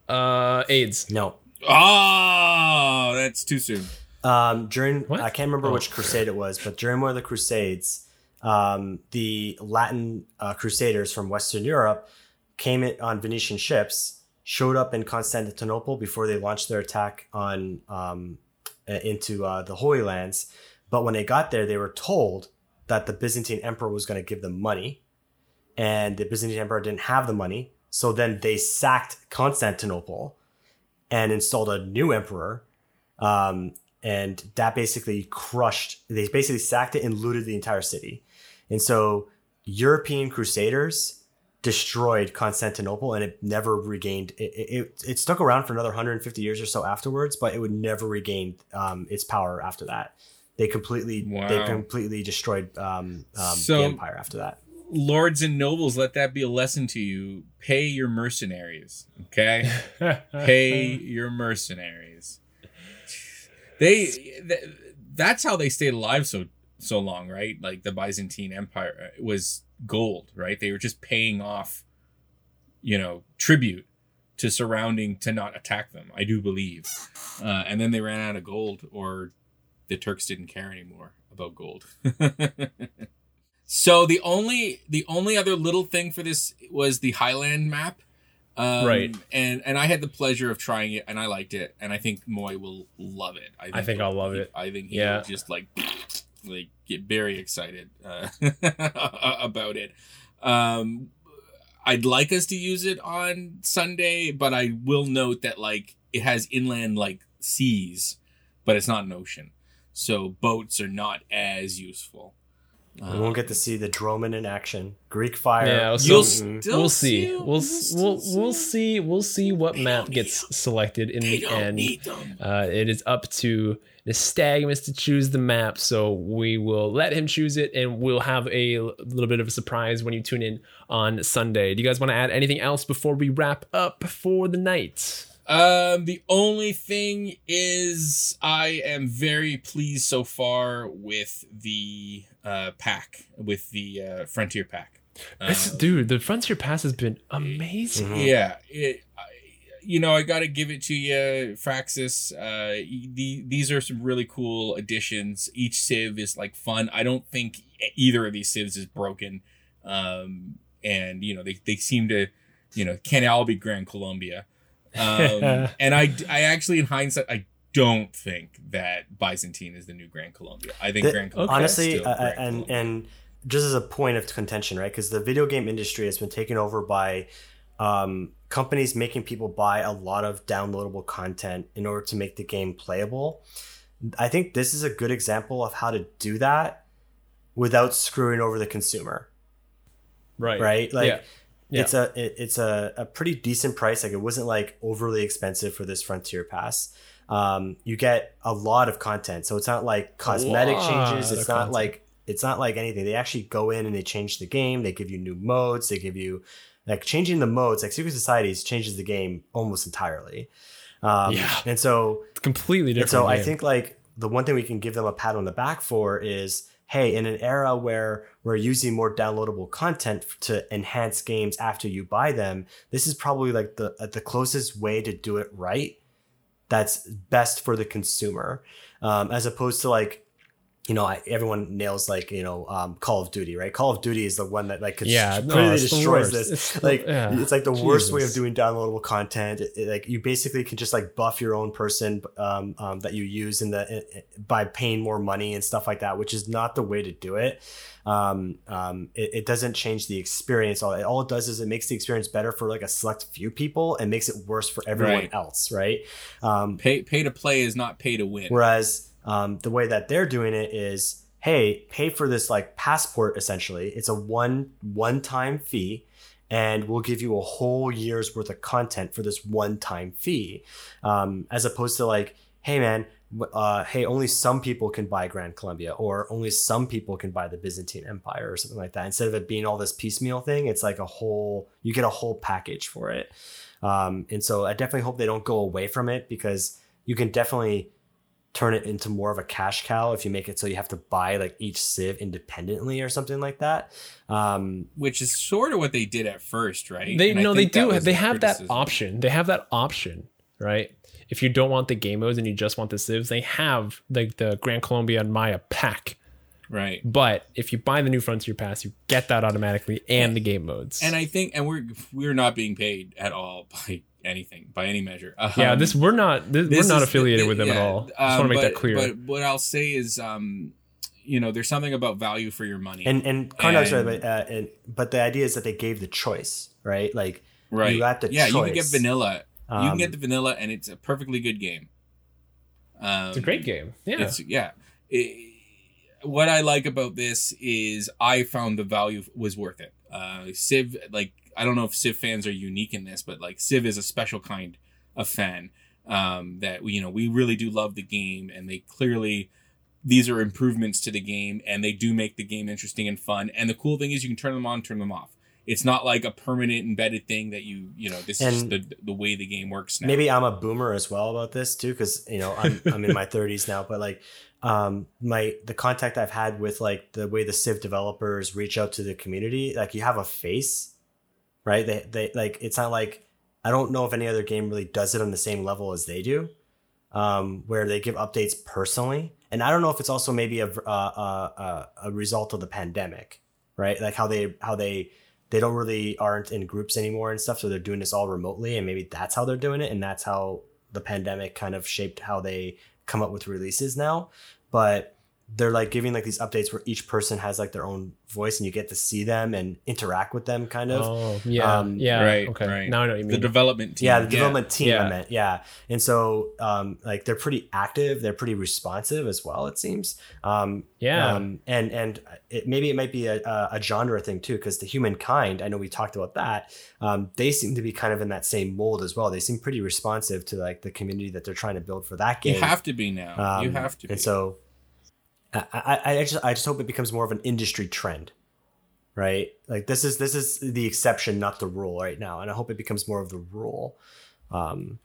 Uh, AIDS. no. Oh, that's too soon. Um, during What? I can't remember Oh. which crusade it was, but during one of the crusades, um, the Latin uh, crusaders from Western Europe came on Venetian ships, showed up in Constantinople before they launched their attack on um, into uh, the Holy Lands. But when they got there, they were told that the Byzantine emperor was going to give them money, and the Byzantine emperor didn't have the money. So then they sacked Constantinople and installed a new emperor. Um, and that basically crushed, they basically sacked it and looted the entire city. And so European crusaders destroyed Constantinople and it never regained, it, it, it, it stuck around for another 150 years or so afterwards, but it would never regain um, its power after that. They completely, they completely destroyed um, um, So- the empire after that. Lords and nobles, let that be a lesson to you. Pay your mercenaries. Okay. *laughs* pay your mercenaries. They th- that's how they stayed alive so so long, right? Like the Byzantine Empire uh, was gold, right? They were just paying off, you know, tribute to surrounding to not attack them. I do believe, uh, and then they ran out of gold, or the Turks didn't care anymore about gold. *laughs* so the only the only other little thing for this was the Highland map. Um, Right. And and I had the pleasure of trying it and I liked it and I think Moy will love it. I think I'll love it. I think he Yeah. just like like get very excited uh, *laughs* about it. Um I'd like us to use it on Sunday, but I will note that like it has inland like seas, but it's not an ocean. So boats are not as useful. We won't get to see the Dromon in action. Greek fire. Yeah, so- You'll still we'll see. see- We'll we'll still we'll see- see. We'll see what They map gets need selected in They the end. Uh, it is up to Nystagmus to choose the map, so we will let him choose it, and we'll have a little bit of a surprise when you tune in on Sunday. Do you guys want to add anything else before we wrap up for the night? Um, the only thing is, I am very pleased so far with the uh pack, with the uh, Frontier pack. This, Um, dude, the Frontier Pass has been amazing. Mhm. Yeah, it, I, you know, I got to give it to you, Firaxis. Uh, the these are some really cool additions. Each civ is like fun. I don't think either of these civs is broken. Um, and you know, they they seem to, you know, can all be Gran Colombia. Um, *laughs* and I I actually in hindsight I don't think that Byzantine is the new Gran Colombia. I think The- Gran Colombia honestly is still uh, Grand and Colombia. and just as a point of contention right because the video game industry has been taken over by um, companies making people buy a lot of downloadable content in order to make the game playable i think this is a good example of how to do that without screwing over the consumer right. right like yeah. Yeah. it's a it, it's a, a pretty decent price like it wasn't like overly expensive for this frontier pass um you get a lot of content so it's not like cosmetic changes it's not content. like it's not like anything they actually go in and they change the game they give you new modes they give you Like changing the modes, like Secret Societies changes the game almost entirely. Um, Yeah. And so It's completely different. so I think like the one thing we can give them a pat on the back for is hey, in an era where we're using more downloadable content to enhance games after you buy them, this is probably like the uh, the closest way to do it right. That's best for the consumer, um, as opposed to like. You know, I, everyone nails like you know um, Call of Duty, right? Call of Duty is the one that like Yeah, no, completely it's destroys this. It's the- like yeah. it's like the worst way of doing downloadable content. It- it- like you basically can just like buff your own person um, um, that you use in the by paying more money and stuff like that, which is not the way to do it. Um, um, it, it doesn't change the experience. All it, all it does is it makes the experience better for like a select few people and makes it worse for everyone Right. else, right? Um, Pay pay to play is not pay to win. Whereas um, the way that they're doing it is, hey, pay for this like passport. Essentially, it's a one one time fee, and we'll give you a whole year's worth of content for this one time fee, um, as opposed to like, hey man. Uh, hey, only some people can buy Gran Colombia, or only some people can buy the Byzantine Empire, or something like that. Instead of it being all this piecemeal thing, it's like a whole. You get a whole package for it, um, and so I definitely hope they don't go away from it because you can definitely turn it into more of a cash cow if you make it so you have to buy like each civ independently or something like that. Um, Which is sort of what they did at first, right? They And no, they do. They the have that option. They have that option, right? If you don't want the game modes and you just want the civs, they have like the Gran Colombia and Maya pack. Right. But if you buy the new Frontier Pass, you get that automatically and the game modes. And I think, and we're we're not being paid at all *laughs* by anything, by any measure. *laughs* yeah, Um, this we're not this, this we're not affiliated th- with them at all. I just um, want to make but- that clear. But what I'll say is, um, you know, there's something about value for your money. and and Karnak's right, but, uh, and, but the idea is that they gave the choice, right? Like right. you got the yeah, you can get choice. vanilla. you Um, can get the vanilla, and it's a perfectly good game. Um, it's a great game. Yeah. It's yeah. It- what I like about this is I found the value was worth it. Uh, Civ, like I don't know if Civ fans are unique in this, but like Civ is a special kind of fan um, that you know we really do love the game, and they clearly these are improvements to the game, and they do make the game interesting and fun. And the cool thing is you can turn them on, turn them off. It's not like a permanent embedded thing that you you know this is just the the way the game works now. maybe I'm a boomer as well about this too, because you know I'm I'm in my *laughs* 30s now, but like um my the contact I've had with like the way the Civ developers reach out to the community, like you have a face, right? They they like it's not like I don't know if any other game really does it on the same level as they do, um, where they give updates personally, and I don't know if it's also maybe a a a, a result of the pandemic, right? Like how they how they they don't really aren't in groups anymore and stuff so they're doing this all remotely and maybe that's how they're doing it and that's how the pandemic kind of shaped how they come up with releases now but they're like giving like these updates where each person has like their own voice and you get to see them and interact with them kind of oh, yeah. um, yeah. right, Okay. right. Now I know what you the development team. yeah the development team Yeah. i meant yeah and so um like they're pretty active they're pretty responsive as well it seems um yeah. um, and and it, maybe it might be a, a, a genre thing too, because the humankind, I know we talked about that. Um, they seem to be kind of in that same mold as well. They seem pretty responsive to like the community that they're trying to build for that game. You have to be now. you Um, have to. Be. And so, I, I, just I just hope it becomes more of an industry trend, right? Like this is this is the exception, not the rule right now, and I hope it becomes more of the rule. Um,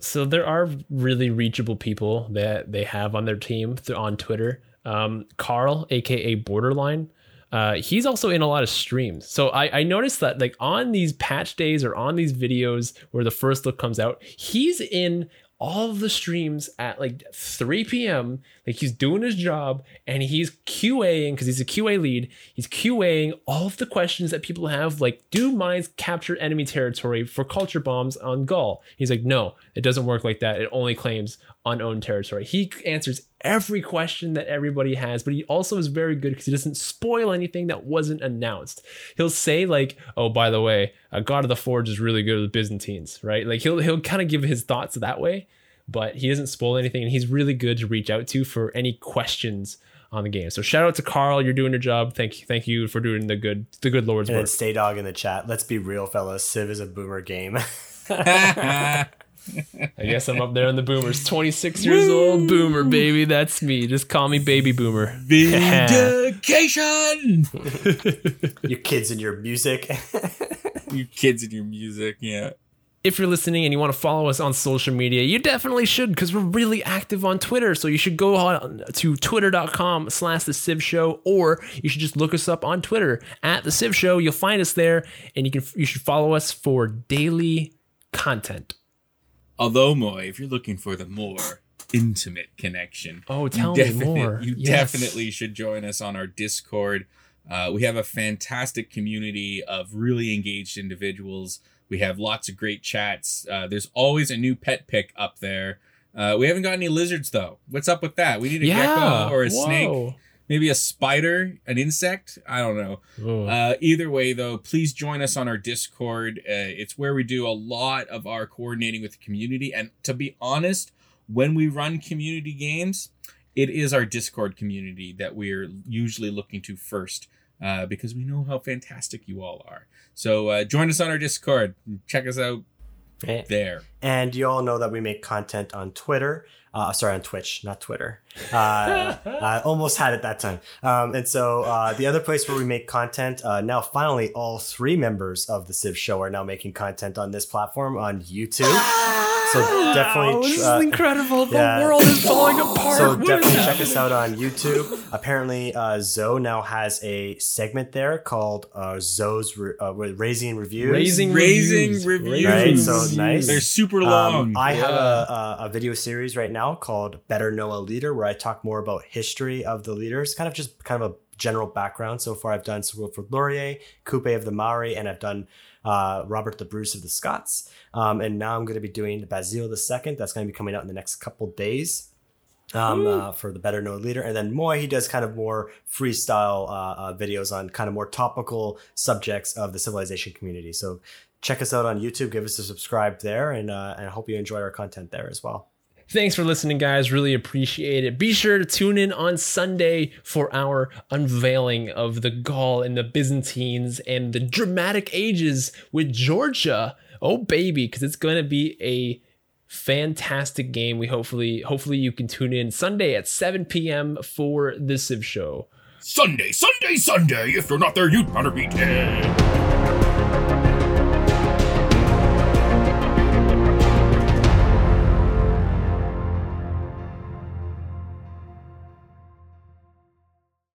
so there are really reachable people that they have on their team on Twitter. Um, Carl, aka Borderline, uh, he's also in a lot of streams. So I, I noticed that like on these patch days or on these videos where the first look comes out, he's in all of the streams at like 3 p.m. Like he's doing his job and he's QAing because he's a QA lead. He's QAing all of the questions that people have, like, do mines capture enemy territory for culture bombs on Gaul? He's like, no, it doesn't work like that. It only claims unowned territory. He answers every question that everybody has, but he also is very good because he doesn't spoil anything that wasn't announced. He'll say like, "Oh, by the way, uh, God of the Forge is really good with Byzantines," right? Like he'll he'll kind of give his thoughts that way, but he doesn't spoil anything, and he's really good to reach out to for any questions on the game. So shout out to Carl, you're doing your job. Thank you, thank you for doing the good the good Lord's and work. Stay Dog in the chat. Let's be real, fellas. Civ is a boomer game. *laughs* *laughs* I guess I'm up there in the boomers. 26 years old, boomer baby. That's me. Just call me baby boomer. *laughs* Vindication. *laughs* you kids and your music. *laughs* You kids and your music, yeah. if you're listening and you want to follow us on social media, you definitely should because we're really active on Twitter. So you should go on to twitter.com slash the Civ Show, or you should just look us up on Twitter at the Civ Show. You'll find us there, and you can you should follow us for daily content. Although, Moy, if you're looking for the more intimate connection, Oh, you tell me more. You Yes. definitely should join us on our Discord. Uh, we have a fantastic community of really engaged individuals. We have lots of great chats. Uh, there's always a new pet pick up there. Uh, we haven't got any lizards though. What's up with that? We need a Yeah, gecko or a snake, Whoa. Maybe a spider, an insect. I don't know. Uh, either way, though, please join us on our Discord. Uh, it's where we do a lot of our coordinating with the community. And to be honest, when we run community games, it is our Discord community that we're usually looking to first uh, because we know how fantastic you all are. So uh, join us on our Discord. Check us out Eh. there. And you all know that we make content on Twitter. Uh, sorry, on Twitch, not Twitter. Uh, *laughs* I almost had it that time. Um, and so uh, the other place where we make content, uh, now finally, all three members of the Civ Show are now making content on this platform on YouTube. *laughs* So definitely, Oh, this uh, is incredible. The yeah. world is falling *laughs* apart. So What is definitely check us out on YouTube. Apparently, uh, Zoe now has a segment there called uh, Zoe's Re- uh, Raising Reviews. Raising Raising reviews. reviews. Right, so nice. They're super long. Um, I have Yeah. a, a, a video series right now called Better Know a Leader, where I talk more about history of the leaders, kind of just kind of a general background. So far, I've done Sir Wilfrid Laurier, Kupe of the Maori, and I've done uh, Robert the Bruce of the Scots. Um, and now I'm going to be doing Basil the Second. That's going to be coming out in the next couple days. Um, uh, for the better known leader, and then Moy he does kind of more freestyle uh, uh, videos on kind of more topical subjects of the civilization community. So check us out on YouTube, give us a subscribe there, and uh, and I hope you enjoy our content there as well. Thanks for listening, guys. Really appreciate it. Be sure to tune in on Sunday for our unveiling of the Gaul and the Byzantines and the dramatic ages with Georgia. Oh, baby, because it's going to be a fantastic game. We hopefully, hopefully, you can tune in Sunday at 7 p.m. for the Civ Show. Sunday, Sunday, Sunday. If you're not there, you'd better be dead.